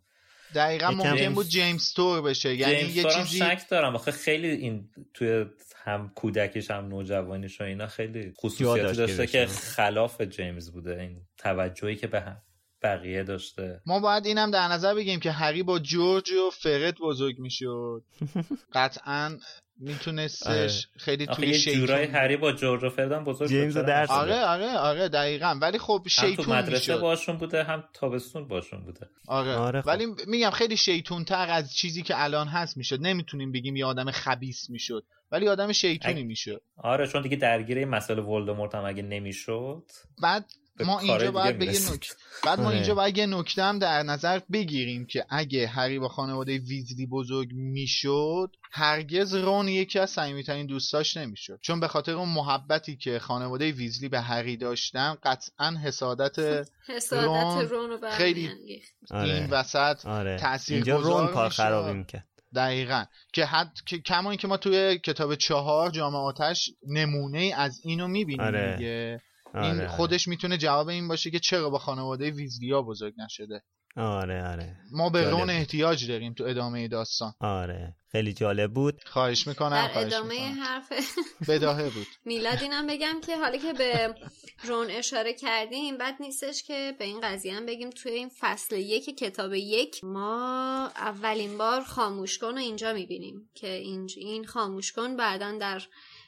دقیقا ممکن جیمز- بود جیمز تور بشه. یعنی جیمز یه چیزی شک دارم. آخه خیلی این توی هم کودکیش هم نوجوانیش و اینا خیلی خصوصیاتی داشت که داشته که. خلاف جیمز بوده. این توجهی که به هم بقیه داشته. ما باید اینم در نظر بگیم که هری با جورج و فرد بزرگ می‌شد. [laughs] قطعا میتونستش خیلی آخه توی شیطون هری با جورج و فردن بزرگ شد، جیمز درس؟ آره آره آره دقیقا. ولی خب هم تو شیطون مدرسه می‌شد باشون بوده هم تابستون باشون بوده. آره. آره خب. ولی میگم خیلی شیطون تر از چیزی که الان هست می‌شد. نمی‌تونیم بگیم یه آدم خبیس می‌شد ولی آدم شیطونی اگه- می‌شد. آره چون دیگه درگیر این مسئله ولدمورت هم اگه نمی‌شد. بعد ما اینجا باید به یه. نکته بعد ما آره. اینجا باید یه نکته هم در نظر بگیریم که اگه هری با خانواده ویزلی بزرگ می‌شد هرگز رون یکی از صمیمیترین دوستاش نمی‌شد چون به خاطر اون محبتی که خانواده ویزلی به هری داشتن قطعا حسادت حسادت رون رون رو خیلی-. آره. این وسط آره تأثیر اینجا رون کار میشه. خرابی می‌کرد دقیقا که حد که کما اینکه ما توی کتاب چهار جامعه آتش نمونه ای از اینو می‌بینیم آره. دیگه آره این آره. خودش می‌تونه جواب این باشه که چرا با خانواده ویزلیا بزرگ نشده آره آره ما به جالب. رون احتیاج داریم تو ادامه داستان آره خیلی جالب بود خواهش می‌کنم در خواهش ادامه می‌کنم. حرف [laughs] بداهه بود میلاد اینم بگم که حالا که به رون اشاره کردیم بد نیستش که به این قضیه هم بگیم توی این فصل یک کتاب یک ما اولین بار خاموش کن رو اینجا می‌بینیم که این, این خاموش کن بعدا در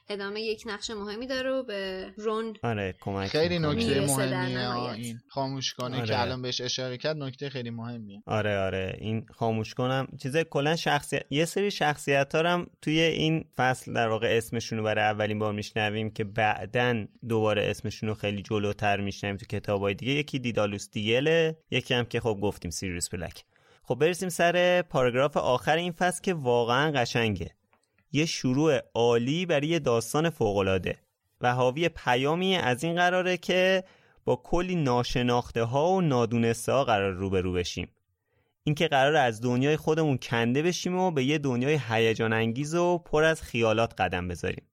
ادامه یک نقش مهمی داره و به رون آره کمک خیلی. نکته مهمیه. این خاموش کنه آره. که الان بهش اشاره کرد نکته خیلی مهمیه آره آره این خاموش کنم چیز کلا شخصیت یه سری شخصیت ها هم توی این فصل در واقع اسمشون رو برای اولین بار میشنویم که بعدا دوباره اسمشون رو خیلی جلوتر میشنویم تو کتابای دیگه یکی دیدالوس دیگله یکی هم که خب گفتیم سیریوس بلک خب برسیم سر پاراگراف آخر این فصل که واقعا قشنگه یه شروع عالی برای یه داستان فوق‌العاده. و حاوی پیامی از این قراره که با کلی ناشناخته ها و نادونسته ها قراره روبرو بشیم. اینکه قراره از دنیای خودمون کنده بشیم و به یه دنیای هیجان انگیز و پر از خیالات قدم بذاریم.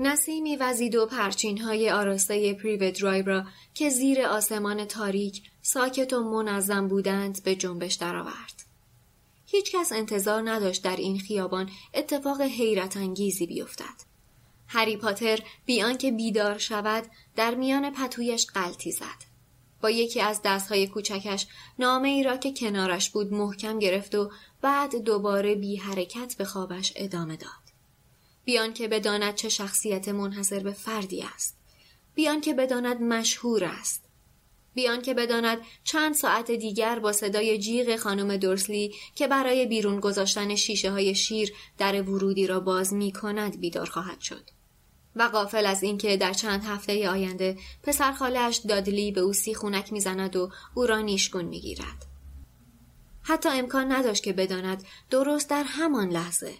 نسیمی وزید و پرچین های آراسته پریوت درایو را که زیر آسمان تاریک ساکت و منظم بودند به جنبش درآورد. هیچکس انتظار نداشت در این خیابان اتفاق حیرت انگیزی بیفتد. هری پاتر بی آنکه بیدار شود در میان پتویش قلتی زد. با یکی از دستهای کوچکش نامه ای را که کنارش بود محکم گرفت و بعد دوباره بی حرکت به خوابش ادامه داد. بیان که بداند چه شخصیت منحصر به فردی است. بیان که بداند مشهور است. بیان که بداند چند ساعت دیگر با صدای جیغ خانم دورسلی که برای بیرون گذاشتن شیشه های شیر در ورودی را باز می کند بیدار خواهد شد. و قافل از اینکه در چند هفته آینده پسر خالش دادلی به او سیخونک می‌زند و او را نیشگون می‌گیرد. حتی امکان نداشت که بداند درست در همان لحظه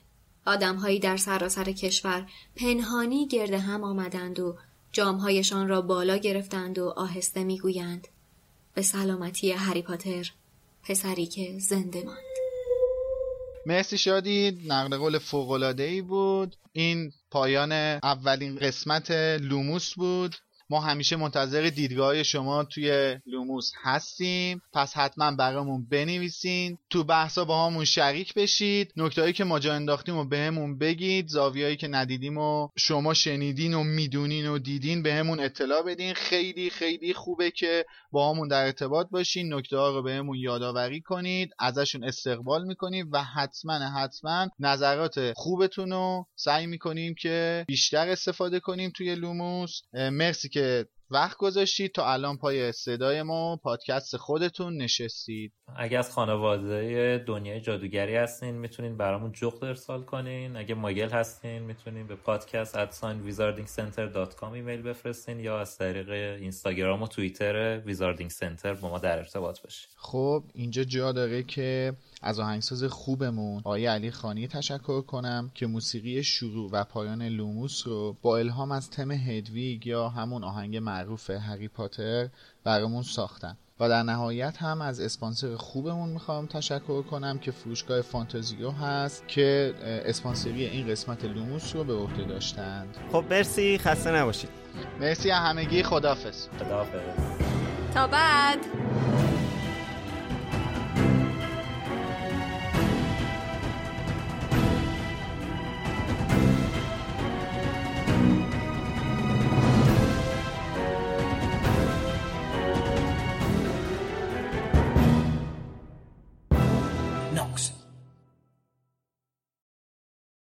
آدمهایی در سراسر کشور پنهانی گرد هم آمدند و جامهایشان را بالا گرفتند و آهسته می‌گویند به سلامتی هری پاتر پسری که زنده ماند. مرسی شادی نقل قول فوق‌العاده‌ای بود. این پایان اولین قسمت لوموس بود. ما همیشه منتظر دیدگاه شما توی لوموس هستیم. پس حتما برامون بنویسین. تو بحثا باهامون شریک بشید. نکتهایی که ما جا انداختیم و بهمون بگید. زاویهایی که ندیدیم و شما شنیدین و می‌دونین و دیدین بهمون اطلاع بدین. خیلی خیلی خوبه که با همون در ارتباط باشین. نکته ها رو بهمون یادآوری کنید. ازشون استقبال می‌کنیم و حتما حتما نظرات خوبتون رو سعی می‌کنیم که بیشتر استفاده کنیم توی لوموس. مرسی که وقت گذاشتید تا الان پای صدای ما پادکست خودتون نشستید. اگه از خانواده دنیای جادوگری هستین می‌تونین برامون جغد ارسال کنین. اگه ماگل هستین می‌تونین به پادکست ادساین ایمیل بفرستین یا از طریق اینستاگرام و توییتر ویزاردینگ سنتر با ما در ارتباط باشین. خب اینجا جا داره که از آهنگساز خوبمون آقای علی خانی تشکر کنم که موسیقی شروع و پایان لوموس رو با الهام از تم هدویگ یا همون آهنگ معروف هری پاتر برامون ساختن. و در نهایت هم از اسپانسر خوبمون می‌خوام تشکر کنم که فروشگاه فانتزیو هست که اسپانسری این قسمت لوموس رو به عهده داشتند. خب مرسی. خسته نباشید. مرسی همگی. خدافز خدافز تا بعد.